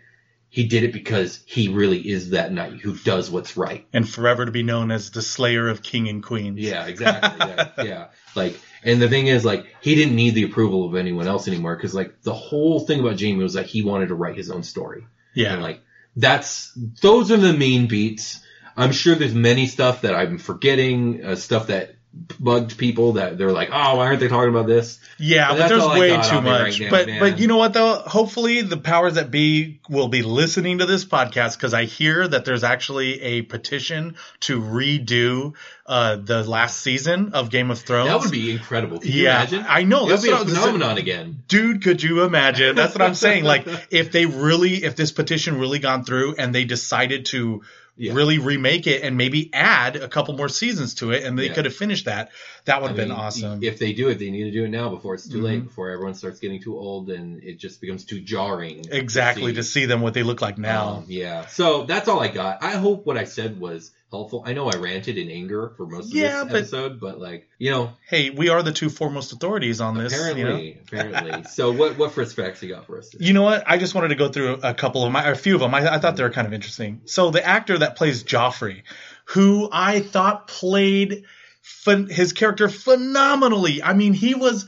he did it because he really is that knight who does what's right. and forever to be known as the Slayer of King and Queens. Yeah, exactly. yeah, yeah. Like, and the thing is, like, he didn't need the approval of anyone else anymore because, like, the whole thing about Jaime was that he wanted to write his own story. yeah. And like that's those are the main beats. I'm sure there's many stuff that I'm forgetting, uh, stuff that bugged people that they're like, oh, why aren't they talking about this? Yeah, But but, there's way too much. right now, but man. but you know what though? Hopefully the powers that be will be listening to this podcast because I hear that there's actually a petition to redo uh, the last season of Game of Thrones. That would be incredible. Can you Yeah, imagine? I know, It would that's be a what I was- phenomenon again. Dude, could you imagine? That's what I'm saying. Like, if they really, if this petition really gone through and they decided to Yeah. really remake it and maybe add a couple more seasons to it and they Yeah. could have finished that, that would have been awesome. If they do it, they need to do it now before it's too Mhm. late, before everyone starts getting too old and it just becomes too jarring. to exactly see. to see them what they look like now. Um, yeah. So that's all I got. I hope what I said was helpful. I know I ranted in anger for most of Yeah, this but- episode, but like, you know, hey, we are the two foremost authorities on this. apparently, You know? apparently. So what what first facts you got for us? today? You know what? I just wanted to go through a couple of my, a few of them. I, I thought they were kind of interesting. So the actor that plays Joffrey, who I thought played phen- his character phenomenally. I mean, he was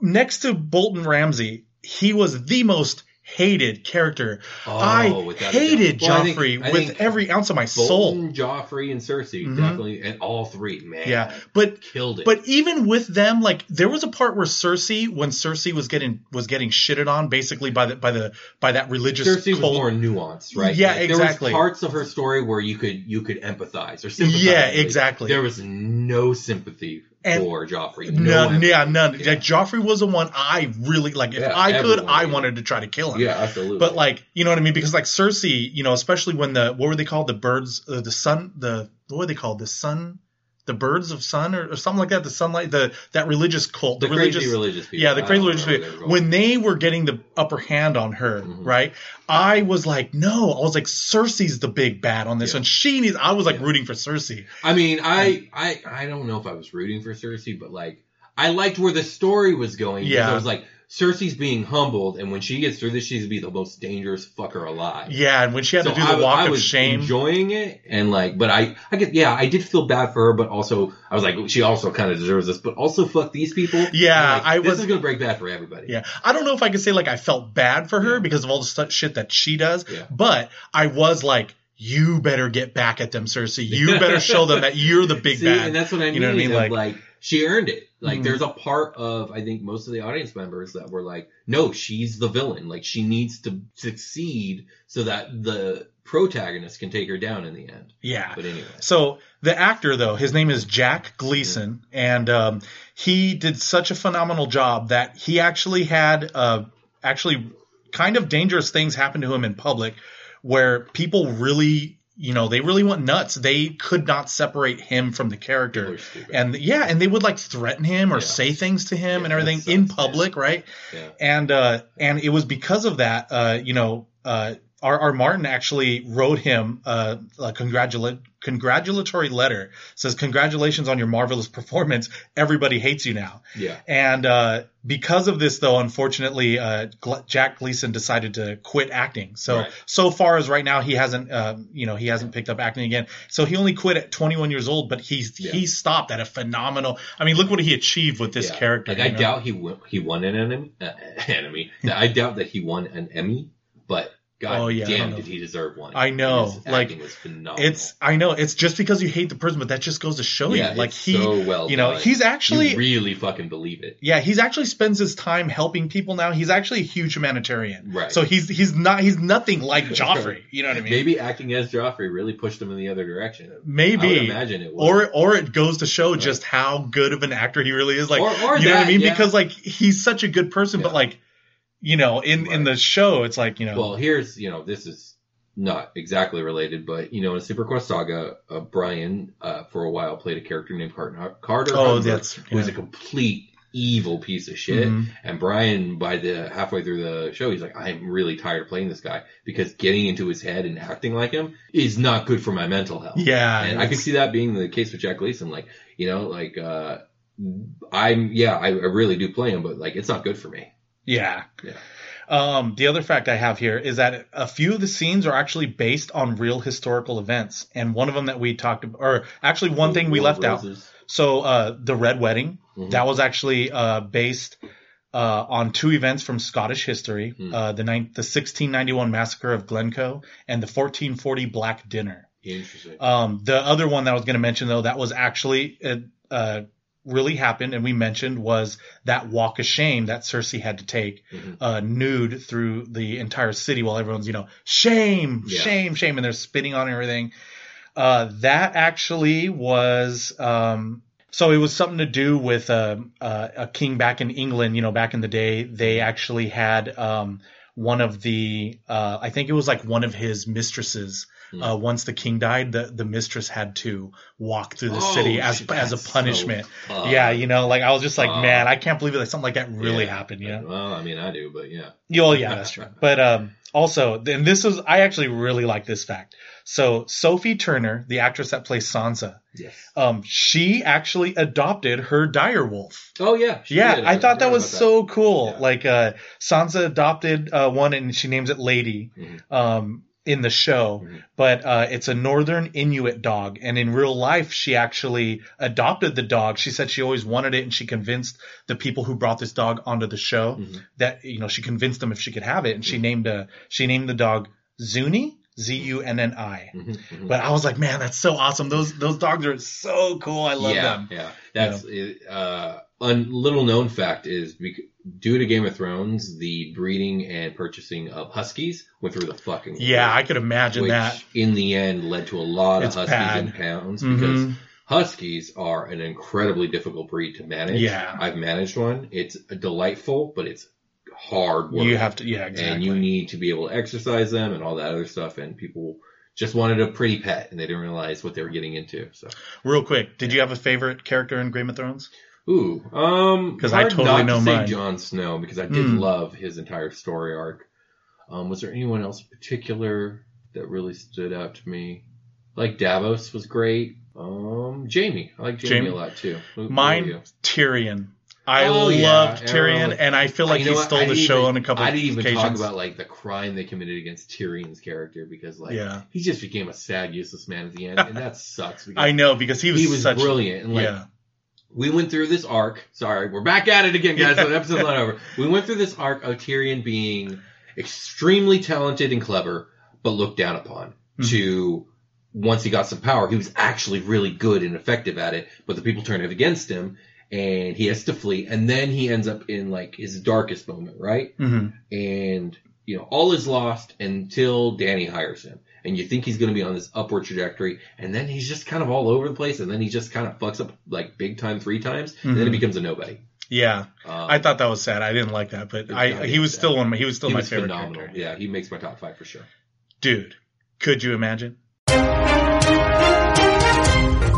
next to Bolton Ramsay. He was the most hated character. Oh, I hated. Well, I think- Joffrey I with every ounce of my soul. Bolton, Joffrey, and Cersei Mhm. definitely, and all three, man. Yeah, but killed it. But even with them, like there was a part where Cersei, when Cersei was getting was getting shitted on, basically by the by the by that religious Cersei was more nuanced, right? Yeah, Like, exactly. There was parts of her story where you could you could empathize or sympathize. Yeah, exactly. There was no sympathy And- for Joffrey. None, empathy. yeah, none. Yeah. Joffrey was the one I really like. If Yeah, I could, everyone I did. wanted to try to kill him. Yeah, absolutely. But like, you know what I mean? Because like Cersei, you know, especially when the what were they called? The birds, uh, the sun, the what were they called? The sun, the birds of sun or, or something like that. The sunlight, the that religious cult, the, The religious, crazy religious people. yeah, the crazy religious people. what they were When they were getting the upper hand on her, Mhm. right? I was like, no, I was like, Cersei's the big bad on this Yeah. one. She needs. I was like Yeah. rooting for Cersei. I mean, I, I, I don't know if I was rooting for Cersei, but like, I liked where the story was going. Yeah. I was like, Cersei's being humbled, and when she gets through this, she's gonna be the most dangerous fucker alive. Yeah, and when she had So to do I, the walk I of was shame, enjoying it, and like, but I, I get, yeah, I did feel bad for her, but also, I was like, she also kind of deserves this, but also fuck these people. Yeah, like, I this was- is gonna break bad for everybody. Yeah, I don't know if I could say like I felt bad for her Yeah. because of all the shit that she does, Yeah. but I was like, you better get back at them, Cersei. You better show them that you're the big See, bad. and that's what I mean. You know what I mean? Like- Like, she earned it. Like Mhm. there's a part of I think most of the audience members that were like, no, she's the villain. Like she needs to succeed so that the protagonist can take her down in the end. yeah. But anyway, So the actor, though, his name is Jack Gleeson, and um, he did such a phenomenal job that he actually had uh, actually kind of dangerous things happen to him in public, where people really, you know, they really went nuts. They could not separate him from the character. And yeah, and they would like threaten him or Yeah. say things to him Yeah, and everything sucks, in public, right? yeah. and uh and it was because of that uh you know uh our, our Martin actually wrote him uh, a congratula- congratulatory letter. Says congratulations on your marvelous performance. Everybody hates you now. Yeah. And uh, because of this, though, unfortunately, uh, Gl- Jack Gleeson decided to quit acting. So Right. so far as right now, he hasn't um, you know he hasn't picked up acting again. So he only quit at 21 years old, but he's Yeah. he stopped at a phenomenal. I mean, look what he achieved with this Yeah. character. Like I know? doubt he won, he won an enemy. Uh, enemy. I doubt that he won an Emmy, but God Oh, yeah, damn, did he deserve one? I know, like, acting was phenomenal. It's I know it's just because you hate the person, but that just goes to show yeah, you, like he, so well you know, done. he's actually you really fucking believe it. yeah, he's actually spends his time helping people now. He's actually a huge humanitarian, Right. So he's he's not he's nothing like Joffrey. You know what I mean? Maybe acting as Joffrey really pushed him in the other direction. I Maybe. would imagine it was. or or it goes to show just how good of an actor he really is. Like Or- or you know what I mean? yeah. Because like he's such a good person, but like you know, in in the show, it's like you know, Well, here's you know this is not exactly related, but you know in Super Quest Saga, uh, Brian uh, for a while played a character named Carter. Carter Oh, that's- who was a complete evil piece of shit. Mhm. And Brian, by the halfway through the show, he's like, I'm really tired of playing this guy because getting into his head and acting like him is not good for my mental health. yeah, and I could see that being the case with Jack Gleeson. Like, you know, like, uh, I'm, yeah, I, I really do play him, but like, it's not good for me. Yeah. Yeah. Um, the other fact I have here is that a few of the scenes are actually based on real historical events, and one of them that we talked about, or actually one thing we left out. So uh, the Red Wedding Mhm. that was actually uh, based uh, on two events from Scottish history: uh, the nine the 1691 massacre of Glencoe and the 1440 Black Dinner. Interesting. Um, the other one that I was going to mention, though, that was actually uh, uh, really happened, and we mentioned was that walk of shame that Cersei had to take Mhm. uh, nude through the entire city while everyone's, you know, shame, Yeah. shame, shame, and they're spitting on everything. Uh, that actually was. Um, so it was something to do with uh, uh, a king back in England. You know, back in the day, they actually had um, one of the. Uh, I think it was like one of his mistresses. Hmm. Uh, once the king died, the, the mistress had to walk through the Oh, city as shit, as a that's so punishment. yeah, you know, like I was just like, Uh, man, I can't believe that something like that really Yeah. happened. You know, Well, I mean, I do, but yeah. yeah, well, yeah, that's true. But um, also, and this is I actually really like this fact. So Sophie Turner, the actress that plays Sansa, Yes. um, she actually adopted her direwolf. Oh yeah. she Yeah, did. I thought that was so cool. Yeah. Like uh, Sansa adopted uh, one, and she names it Lady. Mhm. Um, in the show, Mhm. but uh, it's a northern Inuit dog, and in real life, she actually adopted the dog. She said she always wanted it, and she convinced the people who brought this dog onto the show Mhm. that you know she convinced them if she could have it, and she named a she named the dog Zunni Z U N N I. Mhm, mhm. But I was like, man, that's so awesome. Those those dogs are so cool. I love yeah, them. Yeah, that's it, uh, a little known fact is bec- due to Game of Thrones, the breeding and purchasing of huskies went through the fucking Yeah, I could imagine which that. in the end led to a lot It's of huskies bad. in pounds because Mhm. huskies are an incredibly difficult breed to manage. Yeah. I've managed one. It's delightful, but it's hard work You have to, yeah, exactly. and you need to be able to exercise them and all that other stuff. And people just wanted a pretty pet, and they didn't realize what they were getting into. So, Real quick, did you have a favorite character in Game of Thrones? Ooh, um, 'Cause I totally not know to say mine. Jon Snow because I did Mm. love his entire story arc. Um, was there anyone else in particular that really stood out to me? Like Davos was great. Um, Jaime, I like Jaime, Jaime? a lot too. Who- Mine? Tyrion. I Oh, yeah, loved Arrow. Tyrion, and I feel like know he what? stole the didn't show even- on a couple I didn't even occasions. talk about like the crime they committed against Tyrion's character because like Yeah. he just became a sad, useless man at the end, and that sucks. Because I know because he was, he was such brilliant, and like yeah, we went through this arc. Sorry, we're back at it again, guys. So the episode's not over. We went through this arc of Tyrion being extremely talented and clever, but looked down upon. Mhm. To once he got some power, he was actually really good and effective at it, but the people turned it against him, and he has to flee. And then he ends up in like his darkest moment, right? hmm and you know all is lost until Dany hires him, and you think he's going to be on this upward trajectory, and then he's just kind of all over the place, and then he just kind of fucks up like big time three times, and then he Mhm. becomes a nobody. yeah. Um, I thought that was sad. I didn't like that, but I he was sad. still one. of my- He was still he my was favorite phenomenal. character. Yeah, he makes my top five for sure. Dude, could you imagine?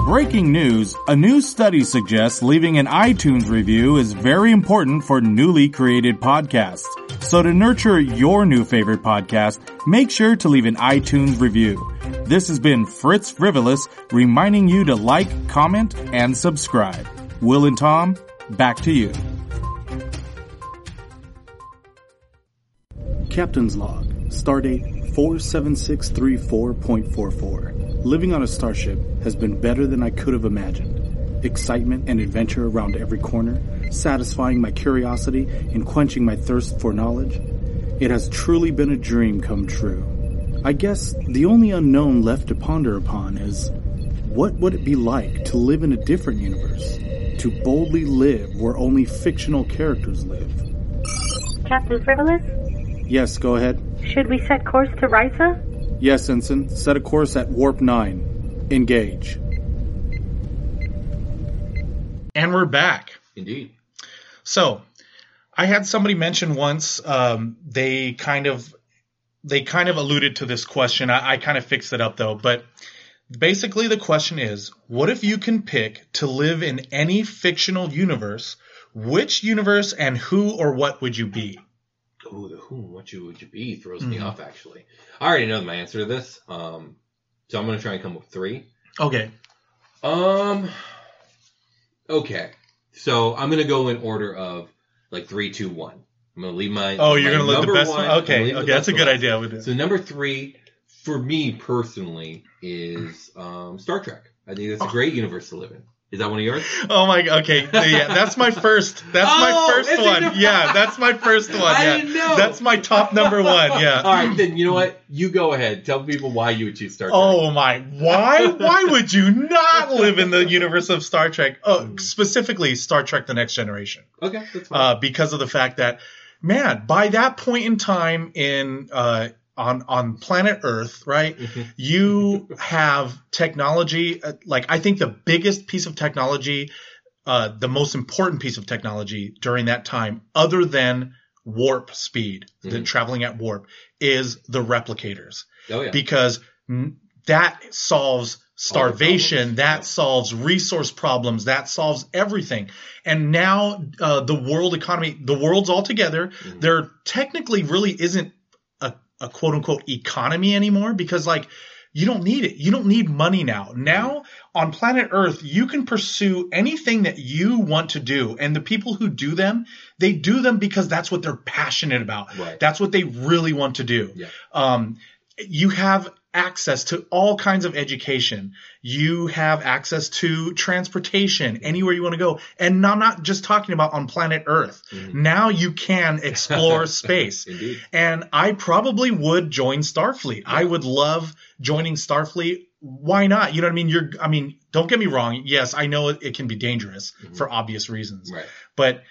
Breaking news a new study suggests leaving an iTunes review is very important for newly created podcasts. So to nurture your new favorite podcast, make sure to leave an iTunes review. This has been Fritz Frivolous reminding you to like, comment, and subscribe. Will and Tom, back to you. Captain's Log, Stardate 47634.44. Living on a starship has been better than I could have imagined. Excitement and adventure around every corner, satisfying my curiosity and quenching my thirst for knowledge. It has truly been a dream come true. I guess the only unknown left to ponder upon is what would it be like to live in a different universe? To boldly live where only fictional characters live? Captain Frivolous, Yes, go ahead. should we set course to Risa? Yes, Ensign. Set a course at Warp 9. Engage. And we're back. Indeed. So, I had somebody mention once. Um, they kind of they kind of alluded to this question. I, I kind of fixed it up though, but basically the question is: What if you can pick to live in any fictional universe? Which universe and who or what would you be? Oh, the who what you would you be throws me Mhm. off. Actually, I already know my answer to this. Um, so I'm going to try and come up with three. Okay. Um. Okay, so I'm gonna go in order of like three, two, one. I'm gonna leave my. Oh, you're my gonna let the best one- one. Okay. Okay, that's a good one. idea. So number three, for me personally, is um, Star Trek. I think that's a great universe to live in. Is that one of yours? Oh my. Okay. Yeah, that's my first. That's Oh, my first one. Yeah, that's my first one. I Yeah. didn't know. That's my top number one. Yeah. All right, then you know what? You go ahead. Tell people why you would choose Star Trek. Oh my! Why? Why would you not live in the universe of Star Trek? Oh, specifically Star Trek: The Next Generation, okay, that's fine. uh, because of the fact that, man, by that point in time in uh, on on planet Earth, right, Mhm. you have technology. Uh, like I think the biggest piece of technology, uh, the most important piece of technology during that time, other than warp speed, the Mhm. traveling at warp, is the replicators oh yeah. because mm, that solves starvation, that solves resource problems, that solves everything. And now uh, the world economy, the world's all together. Mhm. There technically really isn't a, quote unquote economy anymore because like you don't need it. You don't need money now. Now on planet Earth, you can pursue anything that you want to do. And the people who do them, they do them because that's what they're passionate about. Right. That's what they really want to do. Yeah. Um, you have access to all kinds of education. You have access to transportation anywhere you want to go. And I'm not just talking about on planet Earth. Mhm. Now you can explore space. Indeed. And I probably would join Starfleet. I would love joining Starfleet. Why not? You know what I mean? You're, I mean, don't get me wrong. Yes, I know it, it can be dangerous Mhm. for obvious reasons, Right. but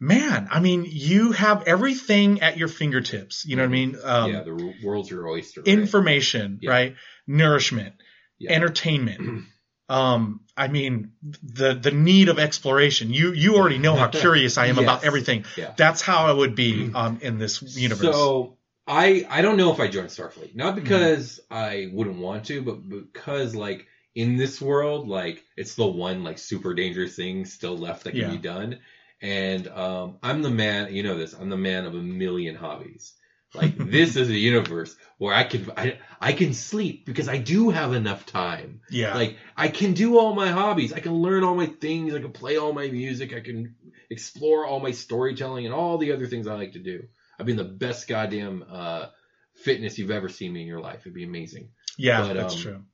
man, I mean, you have everything at your fingertips. You know what I mean? Um, yeah, the world's your oyster. right? information, Yeah. right? Nourishment, Yeah. entertainment. um, I mean, the the need of exploration. You you already know how curious I am about everything. Yeah. That's how I would be um, in this universe. So I I don't know if I join Starfleet. Not Mm-hmm. because I wouldn't want to, but because like in this world, like it's the one like super dangerous thing still left that can Yeah. be done. And um, I'm the man. You know this. I'm the man of a million hobbies. Like this is a universe where I can I I can sleep because I do have enough time. Yeah. Like I can do all my hobbies. I can learn all my things. I can play all my music. I can explore all my storytelling and all the other things I like to do. I've been the best goddamn uh, fitness you've ever seen me in your life. It'd be amazing. yeah, but, that's um, true.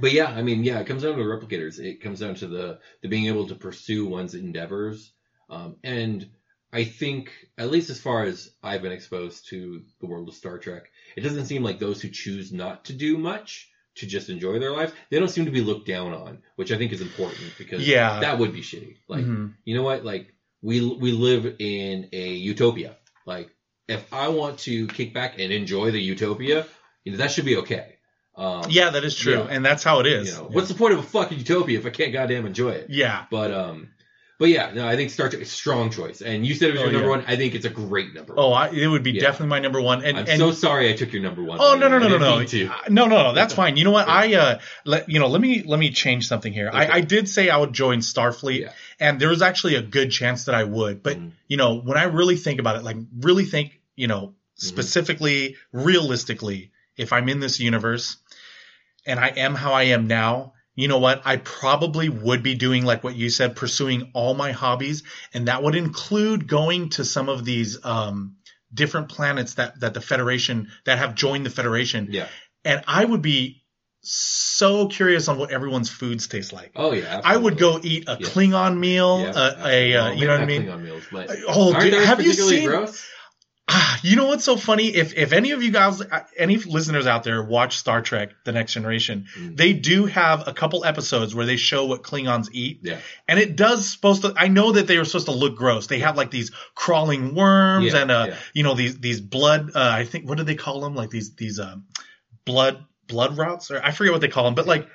But yeah, I mean, yeah, it comes down to the replicators. It comes down to the the being able to pursue one's endeavors. Um, and I think, at least as far as I've been exposed to the world of Star Trek, it doesn't seem like those who choose not to do much to just enjoy their life, they don't seem to be looked down on, which I think is important because Yeah. that would be shitty. Like, Mhm. you know what? Like, we we live in a utopia. Like, if I want to kick back and enjoy the utopia, you know, that should be okay. Um, Yeah, that is true, yeah. and that's how it is. you know, what's the point of a fucking utopia if I can't goddamn enjoy it? yeah, But um, but yeah, no, I think Star Trek is a strong choice. And you said it was Oh, your number yeah. one. I think it's a great number. Oh. I, it would be Yeah. definitely my number one. And, I'm and so sorry I took your number one. oh no no no no no no no no that's fine. You know what? Yeah. I uh let you know let me let me change something here. Okay. I, I did say I would join Starfleet, and there was actually a good chance that I would. But Mhm. you know when I really think about it, like really think, you know, Mm-hmm. specifically, realistically, if I'm in this universe and I am how I am now. You know what? I probably would be doing like what you said, pursuing all my hobbies, and that would include going to some of these um, different planets that that the Federation that have joined the Federation, Yeah. and I would be so curious on what everyone's foods taste like. Oh yeah. I would go eat a Yeah. Klingon meal, Yeah, a, uh. You know what I mean? Klingon meals, but Oh, dude, have you seen? gross? Ah, you know what's so funny? If if any of you guys, uh, any listeners out there watch Star Trek: The Next Generation, Mm. they do have a couple episodes where they show what Klingons eat, Yeah. and it does supposed to. I know that they were supposed to look gross. They have like these crawling worms Yeah, and uh, yeah. you know these these blood. Uh, I think what do they call them? Like these these um, blood blood routes, or I forget what they call them. But like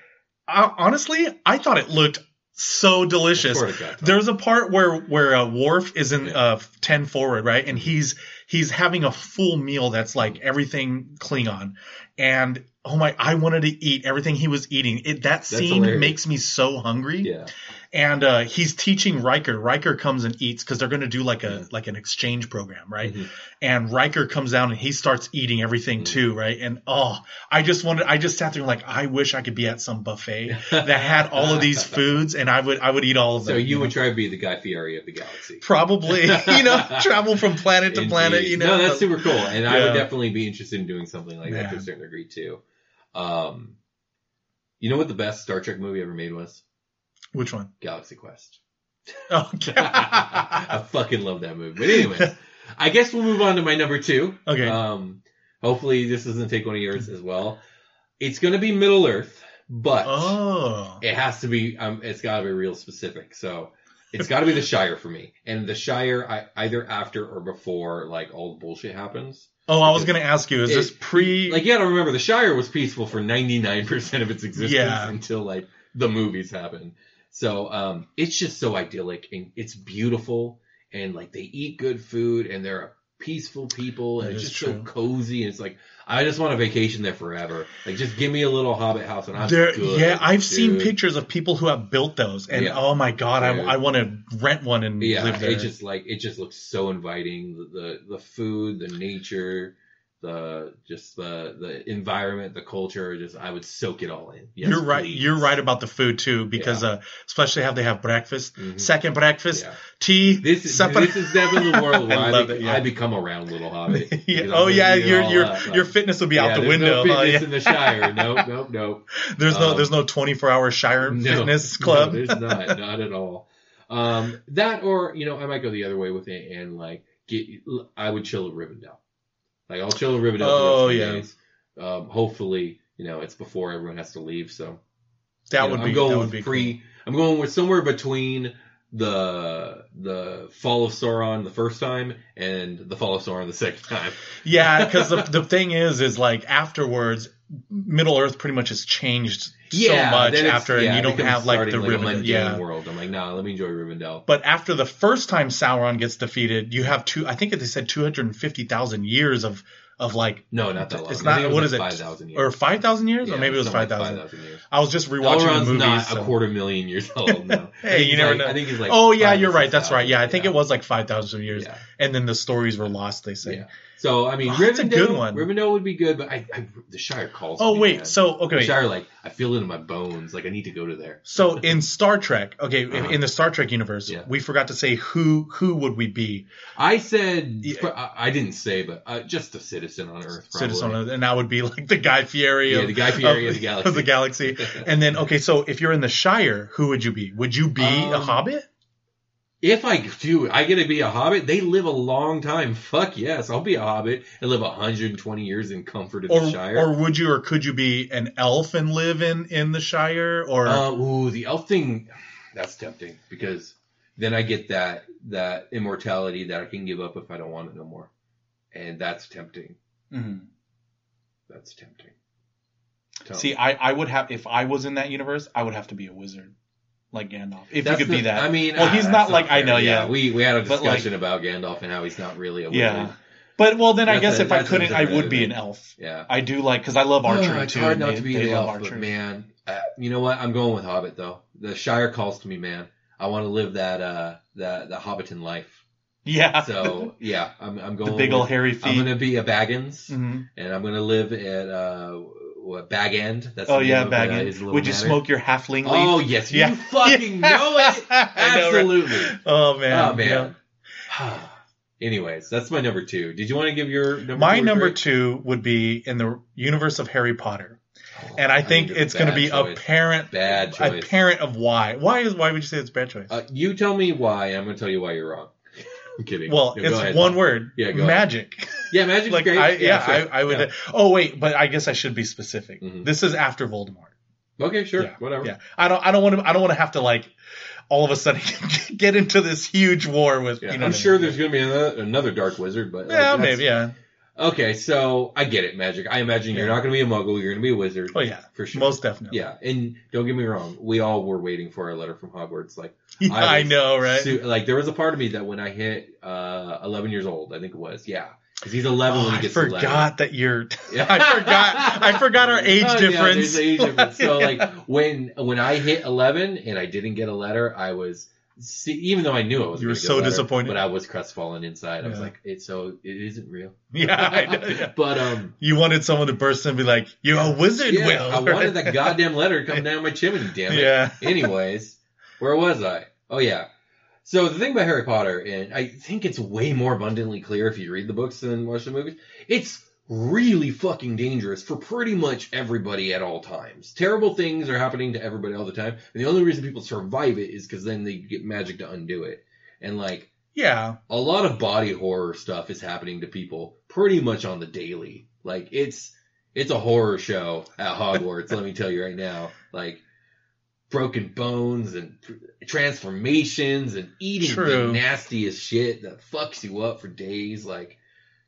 uh, honestly, I thought it looked so delicious. There's a part where where uh, Worf is in Yeah. uh, ten forward, right, and he's he's having a full meal that's like everything Klingon, and oh my, I wanted to eat everything he was eating. It that scene hilarious. makes me so hungry. Yeah. And uh, he's teaching Riker. Riker comes and eats because they're going to do like a Mhm. like an exchange program, right? Mhm. And Riker comes down and he starts eating everything Mhm. too, right? And oh, I just wanted, I just sat there like, I wish I could be at some buffet that had all of these foods, and I would I would eat all of them. So you would know? try to be the Guy Fieri of the galaxy. probably you know travel from planet to Indeed. planet. You know, no, that's super cool, and I would definitely be interested in doing something like that to a certain degree too. Um, you know what the best Star Trek movie ever made was? Which one? Galaxy Quest. Okay. I fucking love that movie. But anyway, I guess we'll move on to my number two. Okay. Um, hopefully this doesn't take one of yours as well. It's going to be Middle Earth, but oh. it has to be. Um, it's got to be real specific. So it's got to be the Shire for me. And the Shire, I, either after or before, like all the bullshit happens. Oh, I was gonna ask you, is It- this pre? Like you got to remember, the Shire was peaceful for ninety nine percent of its existence Yeah. until like the movies happened. So um, it's just so idyllic and it's beautiful and like they eat good food and they're a peaceful people and That it's just so cozy and it's like I just want a vacation there forever. Like just give me a little Hobbit house and I'm There, good. yeah, I've seen pictures of people who have built those, and Yeah. oh my god, Dude. I, I want to rent one and Yeah, live there. it just like it just looks so inviting. The, the the food, the nature, the just the the environment, the culture. Just I would soak it all in. Yes, you're right. please. You're right about the food too, because uh, especially how they have breakfast, Mhm. second breakfast, Yeah. tea. This is supper. this is definitely the world where I I, love be- it, yeah. I become a round little hobbit. yeah. Oh yeah, your your up. your fitness will be Yeah, out the window. No fitness Yeah. in the Shire. Nope, nope, nope. There's no Um, there's no 24 hour Shire No, fitness no, club. there's not, not at all. Um, that or you know, I might go the other way with it and like get. I would chill at Rivendell. Like I'll chill at Rivendell. Oh, yeah. days. Um, hopefully, you know, it's before everyone has to leave. So that you know, would I'm be going that would be cool. I'm going with somewhere between the the fall of Sauron the first time and the fall of Sauron the second time. Yeah, because the the thing is, is like afterwards, Middle Earth pretty much has changed so much after, and you don't have like the a Riven. mundane Yeah, world. I'm like, nah, let me enjoy Rivendell. But after the first time Sauron gets defeated, you have two. I think they said two hundred and fifty thousand years of of like No, not that long. It's not- it what was is it? Five thousand years. or five thousand years, or maybe it was five like 5,000 years. I was just rewatching Elrond's the movie. not so- a quarter million years old. No. Hey, you never like- know. I think he's like. oh yeah, you're right. That's 6,000. right. Yeah, I think Yeah. it was like five thousand years, Yeah. and then the stories were lost. They say. Yeah. So I mean, Oh, a Rivendell, good one. Rivendell would be good, but I, I the Shire calls. Oh wait, man. so okay, the wait. Shire like I feel it in my bones. Like I need to go to there. So in Star Trek, okay, Uh-huh. in the Star Trek universe, Yeah. we forgot to say who who would we be? I said Yeah. I, didn't say, but uh, just a citizen on Earth. Probably. Citizen, and that would be like the Guy Fieri Yeah, of the Guy Fieri of the galaxy. of the galaxy. And then okay, so if you're in the Shire, who would you be? Would you be a Um, Hobbit? If I do, I get to be a hobbit. They live a long time. Fuck yes, I'll be a hobbit and live 120 years in comfort of Or the Shire. or would you or could you be an elf and live in in the Shire? Or Uh, ooh, the elf thing, that's tempting because then I get that that immortality that I can give up if I don't want it no more, and that's tempting. Mhm. That's tempting. Tell see, me. I I would have if I was in that universe, I would have to be a wizard like Gandalf. If That's you could be that. I mean, well, he's that's not like I know, yeah. We we had a But, like- discussion about Gandalf and how he's not really a wizard. Yeah. But well, then I guess a- if I couldn't, I would be an elf. Yeah. I do like because I love archery Oh, it's too. hard not they- to be the love elf, but man, uh, you know what? I'm going with Hobbit though. The Shire calls to me, man. I want to live that uh that the Hobbiton life. Yeah. So yeah, I'm I'm going the big with- old hairy feet. I'm gonna be a Baggins, Mhm. and I'm gonna live at uh Bag End. That's Oh yeah, of, uh, little Would you smoke your halfling leaf? Oh yes, you Yeah. fucking know it. I know, right? Absolutely. Oh man. oh man. Anyways, that's my number two. Did you want to give your number? My number three? two would be in the universe of Harry Potter, Oh, and I think it's going to be choice. apparent. Bad choice. Apparent of why? Why is why would you say it's a bad choice? Uh, you tell me why. I'm gonna tell you why you're wrong. I'm kidding. well, No, it's one word. Yeah, magic. Yeah, magic's like great. I, yeah, sure. I, I would. Yeah. Oh wait, but I guess I should be specific. Mhm. This is after Voldemort. Okay, sure, Yeah, whatever. Yeah, I don't. I don't want to. I don't want to have to like all of a sudden get into this huge war with. Yeah, you know I'm what I sure mean? there's gonna be another, another dark wizard, but Yeah, maybe. Yeah. Okay, so I get it, magic. I imagine you're not gonna be a muggle. You're gonna be a wizard. Oh yeah. for sure. Most definitely. Yeah, and don't get me wrong. We all were waiting for a letter from Hogwarts. Like Yeah, I I, know, right? su- like there was a part of me that when I hit uh 11 years old, I think it was. Yeah, because he's 11 Oh, when he I gets letter. forgot that you're. Yeah. I forgot. I forgot our age Oh, yeah, difference. there's age difference. So Yeah. like when when I hit 11 and I didn't get a letter, I was see, even though I knew I was You were so letter, disappointed. but I was crestfallen inside. I was like, it's so it isn't real. yeah, I know, yeah. but um, You wanted someone to burst in and be like, "You're a wizard, yeah, Will." I wanted that goddamn letter to come down my chimney. Damn it. Yeah. Anyways, where was I? Oh yeah. So the thing about Harry Potter, and I think it's way more abundantly clear if you read the books than watch the movies. It's really fucking dangerous for pretty much everybody at all times. Terrible things are happening to everybody all the time, and the only reason people survive it is because then they get magic to undo it. And like Yeah. a lot of body horror stuff is happening to people pretty much on the daily. Like it's it's a horror show at Hogwarts, let me tell you right now. Like broken bones and transformations and eating True. the nastiest shit that fucks you up for days. Like,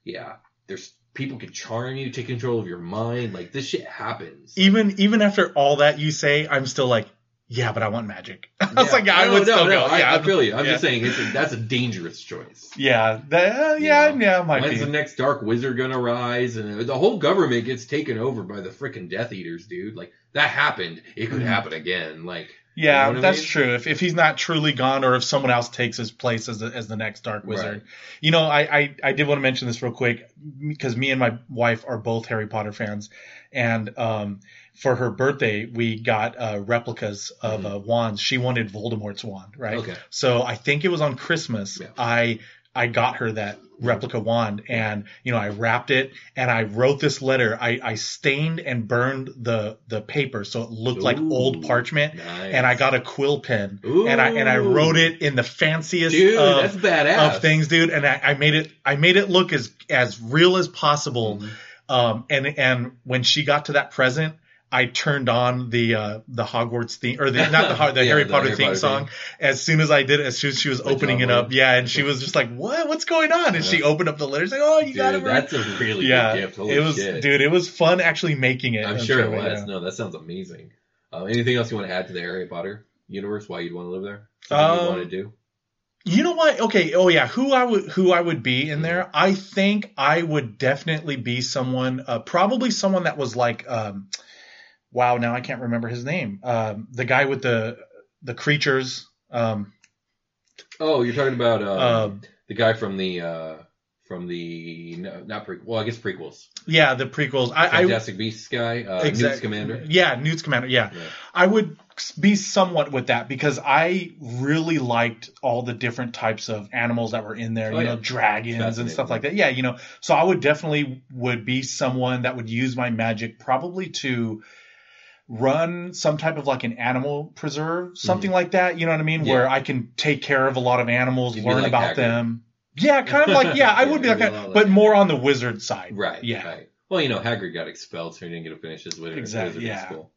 yeah, there's people can charm you, take control of your mind. Like this shit happens. Even even after all that you say, I'm still like, yeah, but I want magic. I was Yeah. like, yeah, I No, would no, still no, go. I, yeah, I feel you. I'm yeah. just saying it's a, that's a dangerous choice. Yeah, that, uh, yeah, You know, yeah, might When's be. the next Dark Wizard gonna rise? And the whole government gets taken over by the freaking Death Eaters, dude. Like that happened. It could Mhm. happen again. Like Yeah, You know what I that's mean? true. If if he's not truly gone, or if someone else takes his place as the, as the next Dark Wizard, Right. you know, I, I I did want to mention this real quick because me and my wife are both Harry Potter fans, and um, for her birthday we got uh, replicas of uh, wands. She wanted Voldemort's wand, right? Mm-hmm. Okay. So I think it was on Christmas. Yeah. I I got her that replica wand and you know I wrapped it and I wrote this letter. I, I stained and burned the the paper so it looked like old parchment nice. and I got a quill pen and I and I wrote it in the fanciest dude, of, of things, dude. And I, I made it I made it look as as real as possible. Mhm. Um, and and when she got to that present, I turned on the uh, the Hogwarts theme or the not the the Yeah, Harry the Potter Harry theme Potter song. As soon as I did it, as soon as she was Like opening it up, yeah, and she was just like, "What? What's going on?" And she opened up the letter, she's like, "Oh, you Dude, got it." right." that's a really yeah, good gift. Holy it was, shit. dude. It was fun actually making it. I'm, sure, it was. yeah. No, that sounds amazing. Uh, anything else you want to add to the Harry Potter universe? Why you'd want to live there? Something you Um, want to do? You know what? Okay. Oh yeah. Who I would who I would be in there? I think I would definitely be someone. Uh, probably someone that was like. Um, wow. Now I can't remember his name. Um, the guy with the the creatures. Um, Oh, you're talking about uh, um, the guy from the uh, from the no, not prequel. Well, I guess prequels. yeah, the prequels. I, I Fantastic Beasts guy, uh, Newt Scamander. Yeah, Newt Scamander. Yeah. Yeah. I would be somewhat with that because I really liked all the different types of animals that were in there, Oh, you yeah. know, dragons and stuff like that. Yeah, you know, so I would definitely would be someone that would use my magic probably to run some type of like an animal preserve, something like that, you know what I mean, Mm-hmm. Yeah. where I can take care of a lot of animals, You'd learn like about Hagrid. them. Yeah, kind of like yeah, I would be like, that, but more on the wizard side. Right. Yeah. Right. Well, you know, Hagrid got expelled, so he didn't get to finish his wizard, Exactly, wizarding yeah. school.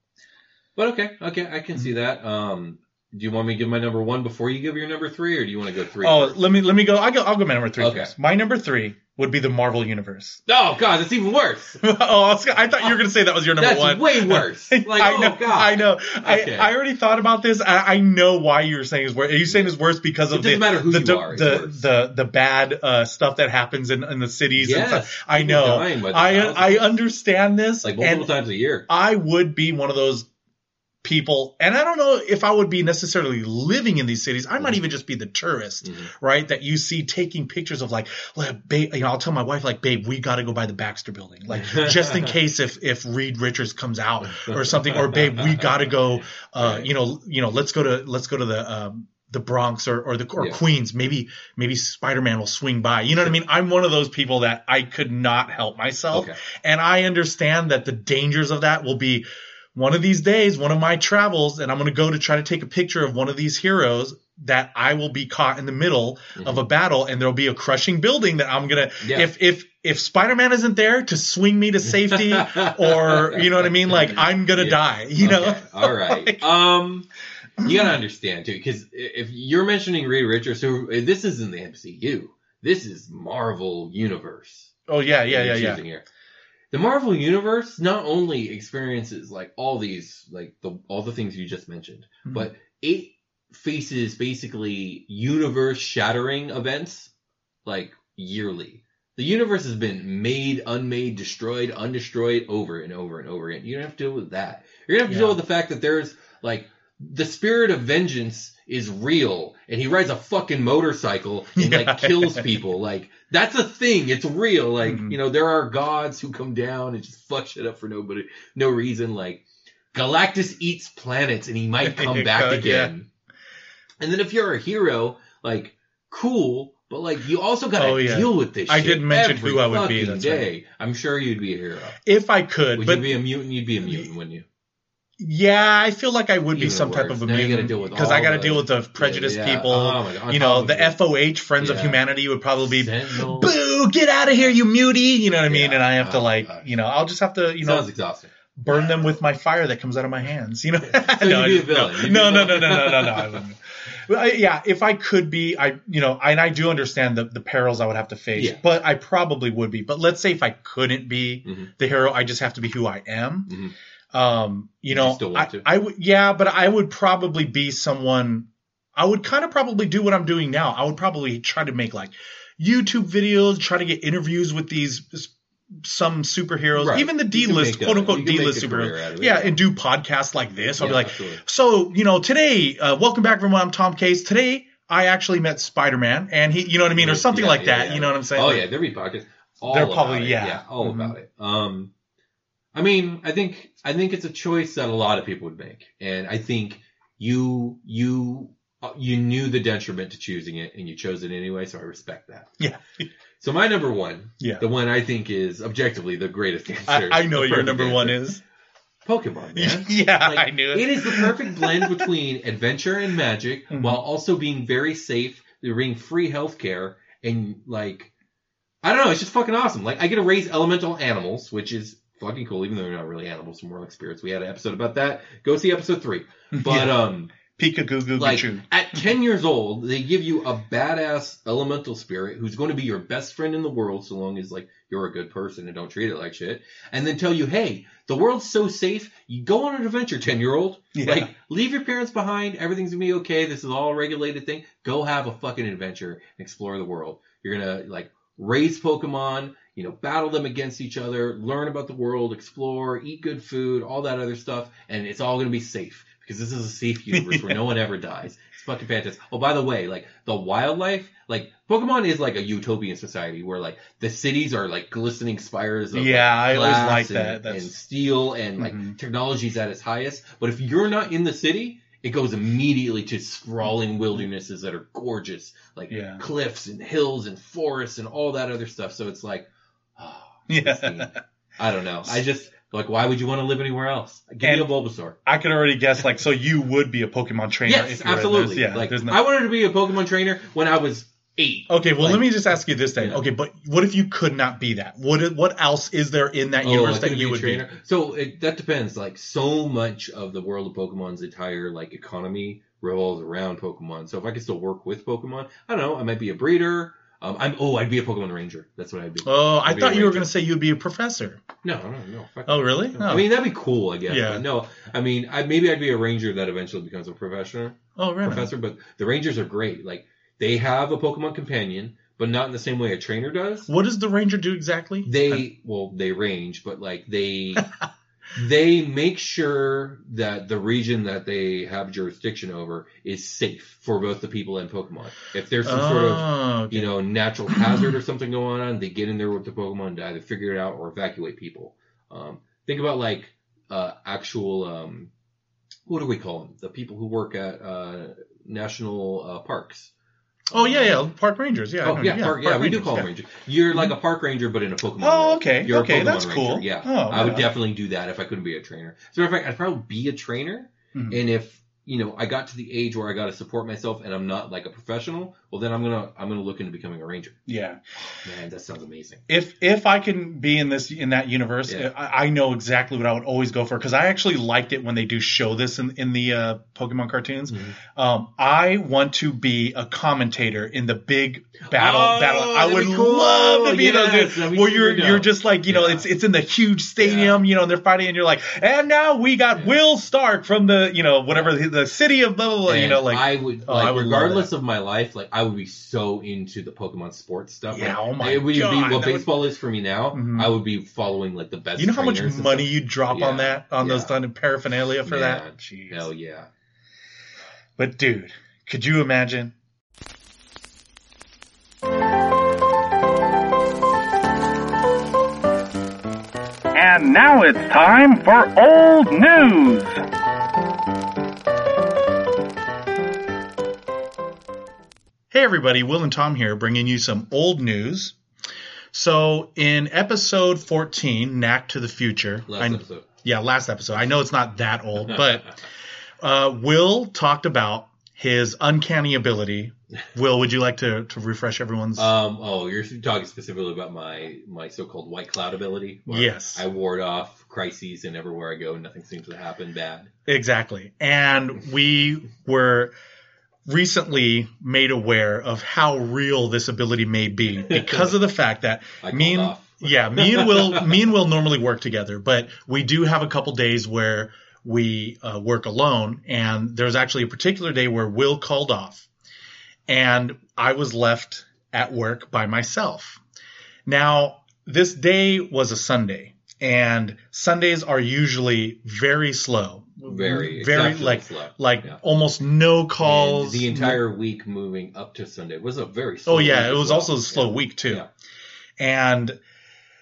But okay, okay, I can see that. Um, do you want me to give my number one before you give your number three, or do you want to go three? Oh, let me let me go. I go. I'll go. My number three Okay. first. My number three would be the Marvel universe. oh God, that's even worse. oh, I, thought you were going to say that was your number That's one. That's way worse. Like, I oh know. God, I know. Okay. I, I already thought about this. I, I know why you're saying it's worse. Are you saying it's worse because of the the, the, are, the, the the bad uh, stuff that happens in, in the cities? and Yes, stuff? I know. dying by the I. I understand this. like multiple times a year. I would be one of those people, and I don't know if I would be necessarily living in these cities. I might Mhm. even just be the tourist, Mhm. right? That you see taking pictures of like, like, babe, you know, I'll tell my wife like, babe, we got to go by the Baxter Building, like just in case if if Reed Richards comes out or something, or babe, we got to go, uh, you know, you know, let's go to let's go to the. Um, the Bronx or, or the or Yeah. Queens, maybe maybe Spider Man will swing by. You know what I mean? I'm one of those people that I could not help myself, Okay. and I understand that the dangers of that will be one of these days, one of my travels, and I'm going to go to try to take a picture of one of these heroes that I will be caught in the middle of a battle and there'll be a crushing building that I'm going to, Mm-hmm. Yeah. if, if, if Spider-Man isn't there to swing me to safety or, you know what I mean? Like I'm going to Yeah. die, you know? All right. Like- um, you gotta understand too, because if you're mentioning Reed Richards, who this isn't the MCU, this is Marvel Universe. Oh yeah, yeah, yeah, yeah. Here. The Marvel Universe not only experiences like all these, like the all the things you just mentioned, Mhm. but it faces basically universe shattering events like yearly. The universe has been made, unmade, destroyed, undestroyed over and over and over again. You don't have to deal with that. You're gonna have to Yeah. deal with the fact that there's like the spirit of vengeance is real and he rides a fucking motorcycle and Yeah. like kills people. Like that's a thing. It's real. Like, Mhm. you know, there are gods who come down and just fuck shit up for nobody no reason. Like Galactus eats planets and he might come back Yeah. again. And then if you're a hero, like cool, but like you also gotta Oh, yeah. deal with this. I didn't mention who I would be, that's day. I'm sure you'd be a hero. If I could, Would but you be a mutant? You'd be a mutant, wouldn't you? Yeah, I feel like I would be Even some type of a Now you gotta mutant because I got to deal with the prejudiced Yeah, yeah. people. Oh God, you know, the. FOH, Friends of Humanity, would probably be Sentinel. boo, get out of here, you mutie. You know what I mean? Yeah. And I have to Oh, like, gosh. you know, I'll just have to, you know, exhausting. burn them with my fire that comes out of my hands. You know? So no, be I- villain. No, no, no, no, no, no, no, I wouldn't. I, yeah, if I could be, I, you know, and I do understand the, the perils I would have to face, Yeah. but I probably would be. But let's say if I couldn't be Mhm. the hero, I just have to be who I am. Mhm. Um, you You know, still I, to? I would, yeah, but I would probably be someone. I would kind of probably do what I'm doing now. I would probably try to make like YouTube videos, try to get interviews with these some superheroes, Right. even the D-list, quote unquote make D-list superheroes. out of it, Yeah, yeah. and do podcasts like this. I'll be like, absolutely. so you know, today, uh, welcome back everyone. I'm Tom Case. Today, I actually met Spider-Man, and he, you know what I mean, or something Yeah, like yeah, that. yeah. You know what I'm saying? Oh Like, yeah, there'd be podcasts. All They're about probably- it. yeah. all Mhm. about it. Um, I mean, I think I think it's a choice that a lot of people would make, and I think you you uh, you knew the detriment to choosing it, and you chose it anyway. So I respect that. Yeah. So my number one, Yeah. the one I think is objectively the greatest answer. I, I know your number one is. Pokemon, man. yeah, Like, I knew it. It is the perfect blend between adventure and magic Mhm. while also being very safe, being free healthcare, and like, I don't know, it's just fucking awesome. Like, I get to raise elemental animals, which is fucking cool, even though they're not really animals, they're more like spirits. We had an episode about that. Go see episode three. But, Yeah. um, Pika Goo Goo Like at 10 years old, they give you a badass elemental spirit who's going to be your best friend in the world so long as like you're a good person and don't treat it like shit. And then tell you, hey, the world's so safe. You go on an adventure, 10 year old. Yeah. Like leave your parents behind. Everything's gonna be okay. This is all a regulated thing. Go have a fucking adventure and explore the world. You're gonna like raise Pokemon, you know, battle them against each other, learn about the world, explore, eat good food, all that other stuff, and it's all gonna be safe because this is a safe universe where no one ever dies. It's fucking fantastic. Oh, by the way, like the wildlife, like Pokemon is like a utopian society where like the cities are like glistening spires of Yeah, like, I always like and, that. That's- and steel and like Mhm. technology's at its highest. But if you're not in the city, it goes immediately to sprawling wildernesses that are gorgeous, like Yeah. cliffs and hills and forests and all that other stuff. So it's like, oh. Yeah. I don't know. I just like, why would you want to live anywhere else? Give And- me a Bulbasaur. I could already guess, like, so you would be a Pokemon trainer Yes, if you were in absolutely. Yeah, like no. I wanted to be a Pokemon trainer when I was eight. Okay, well, Like- let me just ask you this then. Yeah. Okay, but what if you could not be that? What what else is there in that Oh, universe I that you be would be? So it, that depends. Like so much of the world of Pokemon's entire like economy revolves around Pokemon. So if I could still work with Pokemon, I don't know. I might be a breeder. Um, I'm oh, I'd be a Pokemon Ranger. That's what I'd be. Oh, I I'd be thought you were going to say you'd be a professor. No, no, no. Oh, really? No. Oh. I mean, that'd be cool, I guess. Yeah. No, I mean, I, maybe I'd be a ranger that eventually becomes a professional Oh, really? professor. But the rangers are great. Like they have a Pokemon companion, but not in the same way a trainer does. What does the ranger do exactly? They well, they range, but like they they make sure that the region that they have jurisdiction over is safe for both the people and Pokemon. If there's some sort of Oh, okay. you know natural hazard or something going on, they get in there with the Pokemon to either figure it out or evacuate people. Um, think about like uh, actual um, what do we call them? The people who work at uh, national uh, parks. Oh yeah, yeah, park rangers. Yeah, I Oh know. yeah, park, yeah, we do call them yeah. rangers. You're like a park ranger, but in a Pokemon. Oh, okay, You're okay, that's ranger, cool. Yeah, Oh, I would definitely do that if I couldn't be a trainer. As a matter of fact, I'd probably be a trainer, Mhm. and if you know I got to the age where I got to support myself and I'm not like a professional, well then I'm gonna I'm gonna look into becoming a ranger. Yeah. Man, that sounds amazing. If if I can be in this in that universe, Yeah. I, I know exactly what I would always go for because I actually liked it when they do show this in in the uh, Pokemon cartoons. Mm-hmm. Um, I want to be a commentator in the big battle. Oh, battle. I that'd cool. love to be Yes, those dudes where you're you're just like you know Yeah. it's it's in the huge stadium, you know, and they're fighting, and you're like, and now we got Will Stark from the you know whatever the, the city of blah blah blah. You know, like I would Oh, like I would regardless of my life, like I would be so into the Pokemon sports stuff. Yeah, like, oh my it would God, be that what would- baseball is for me now. Mhm. I would be following like the best. you know how much money stuff. you drop on that on those yeah. kind of paraphernalia for Man, that. Jeez. Hell yeah. But dude, could you imagine? And now it's time for old news. Hey everybody, Will and Tom here, bringing you some old news. So in episode 14, Knack to the Future, Last I- episode. yeah, last episode. I know it's not that old, but uh, Will talked about his uncanny ability. Will, would you like to, to refresh everyone's? Um. Oh, you're talking specifically about my my so-called white cloud ability. Yes. I ward off crises, and everywhere I go, nothing seems to happen bad. Exactly. And we were recently made aware of how real this ability may be because of the fact that me and, yeah, me and Will me and Will normally work together, but we do have a couple days where we uh, work alone and there's actually a particular day where Will called off and I was left at work by myself. Now, this day was a Sunday and Sundays are usually very slow. Very, mm-hmm. very like slow. like Yeah. almost no And calls. the entire week moving up to Sunday It was a very. Slow Oh yeah, it was well. also a slow Yeah. week too. Yeah. And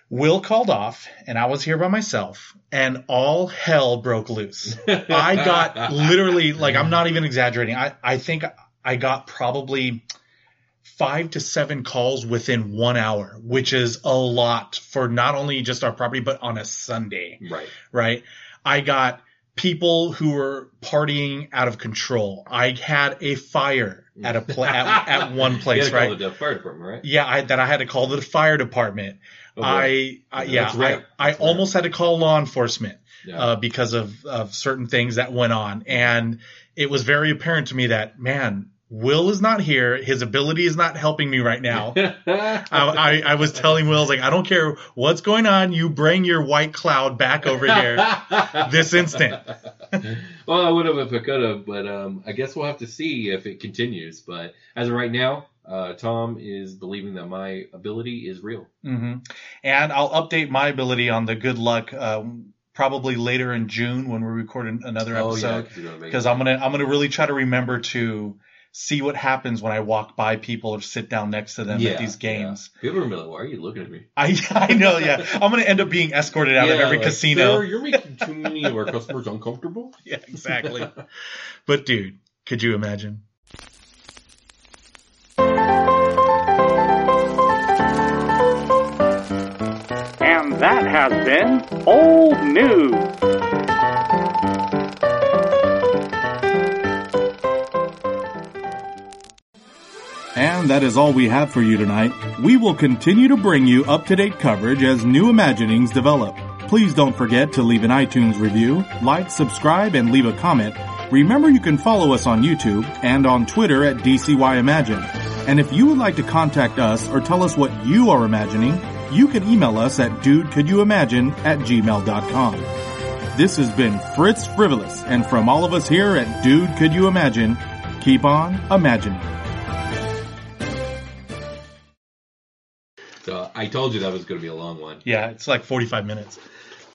Will called off, and I was here by myself, and all hell broke loose. I got literally like I'm not even exaggerating. I I think I got probably five to seven calls within one hour, which is a lot for not only just our property but on a Sunday right. right? I got people who were partying out of control. I had a fire at a pla- at, at one place, had to call right? the fire department, right? Yeah, I, that I had to call the fire department. Oh. I, I Yeah. I, I That's almost had to call law enforcement Yeah. uh, because of of certain things that went on, and it was very apparent to me that man, Will is not here. His ability is not helping me right now. I, I, I was telling Will, I was like, I don't care what's going on. You bring your white cloud back over here this instant. well, I would have if I could have, but um, I guess we'll have to see if it continues. But as of right now, uh, Tom is believing that my ability is real. hmm And I'll update my ability on the good luck um, probably later in June when we record an- another Oh, yeah, episode. 'cause you're gonna make Because. I'm gonna I'm gonna really try to remember to see what happens when I walk by people or sit down next to them at these games. Yeah. People are gonna be like, "Why are you looking at me?" I I know, yeah. I'm gonna end up being escorted out of every like, casino. "Sir, you're making too many of our customers uncomfortable. Yeah, exactly. but dude, could you imagine? And that has been Old News. And that is all we have for you tonight. We will continue to bring you up-to-date coverage as new imaginings develop. Please don't forget to leave an iTunes review, like, subscribe, and leave a comment. Remember you can follow us on YouTube and on Twitter at DCY Imagine. And if you would like to contact us or tell us what you are imagining, you can email us at dudecouldyouimagine at gmail.com. This has been Fritz Frivolous, and from all of us here at Dude Could You Imagine, keep on imagining. So I told you that was going to be a long one. Yeah, it's like 45 minutes.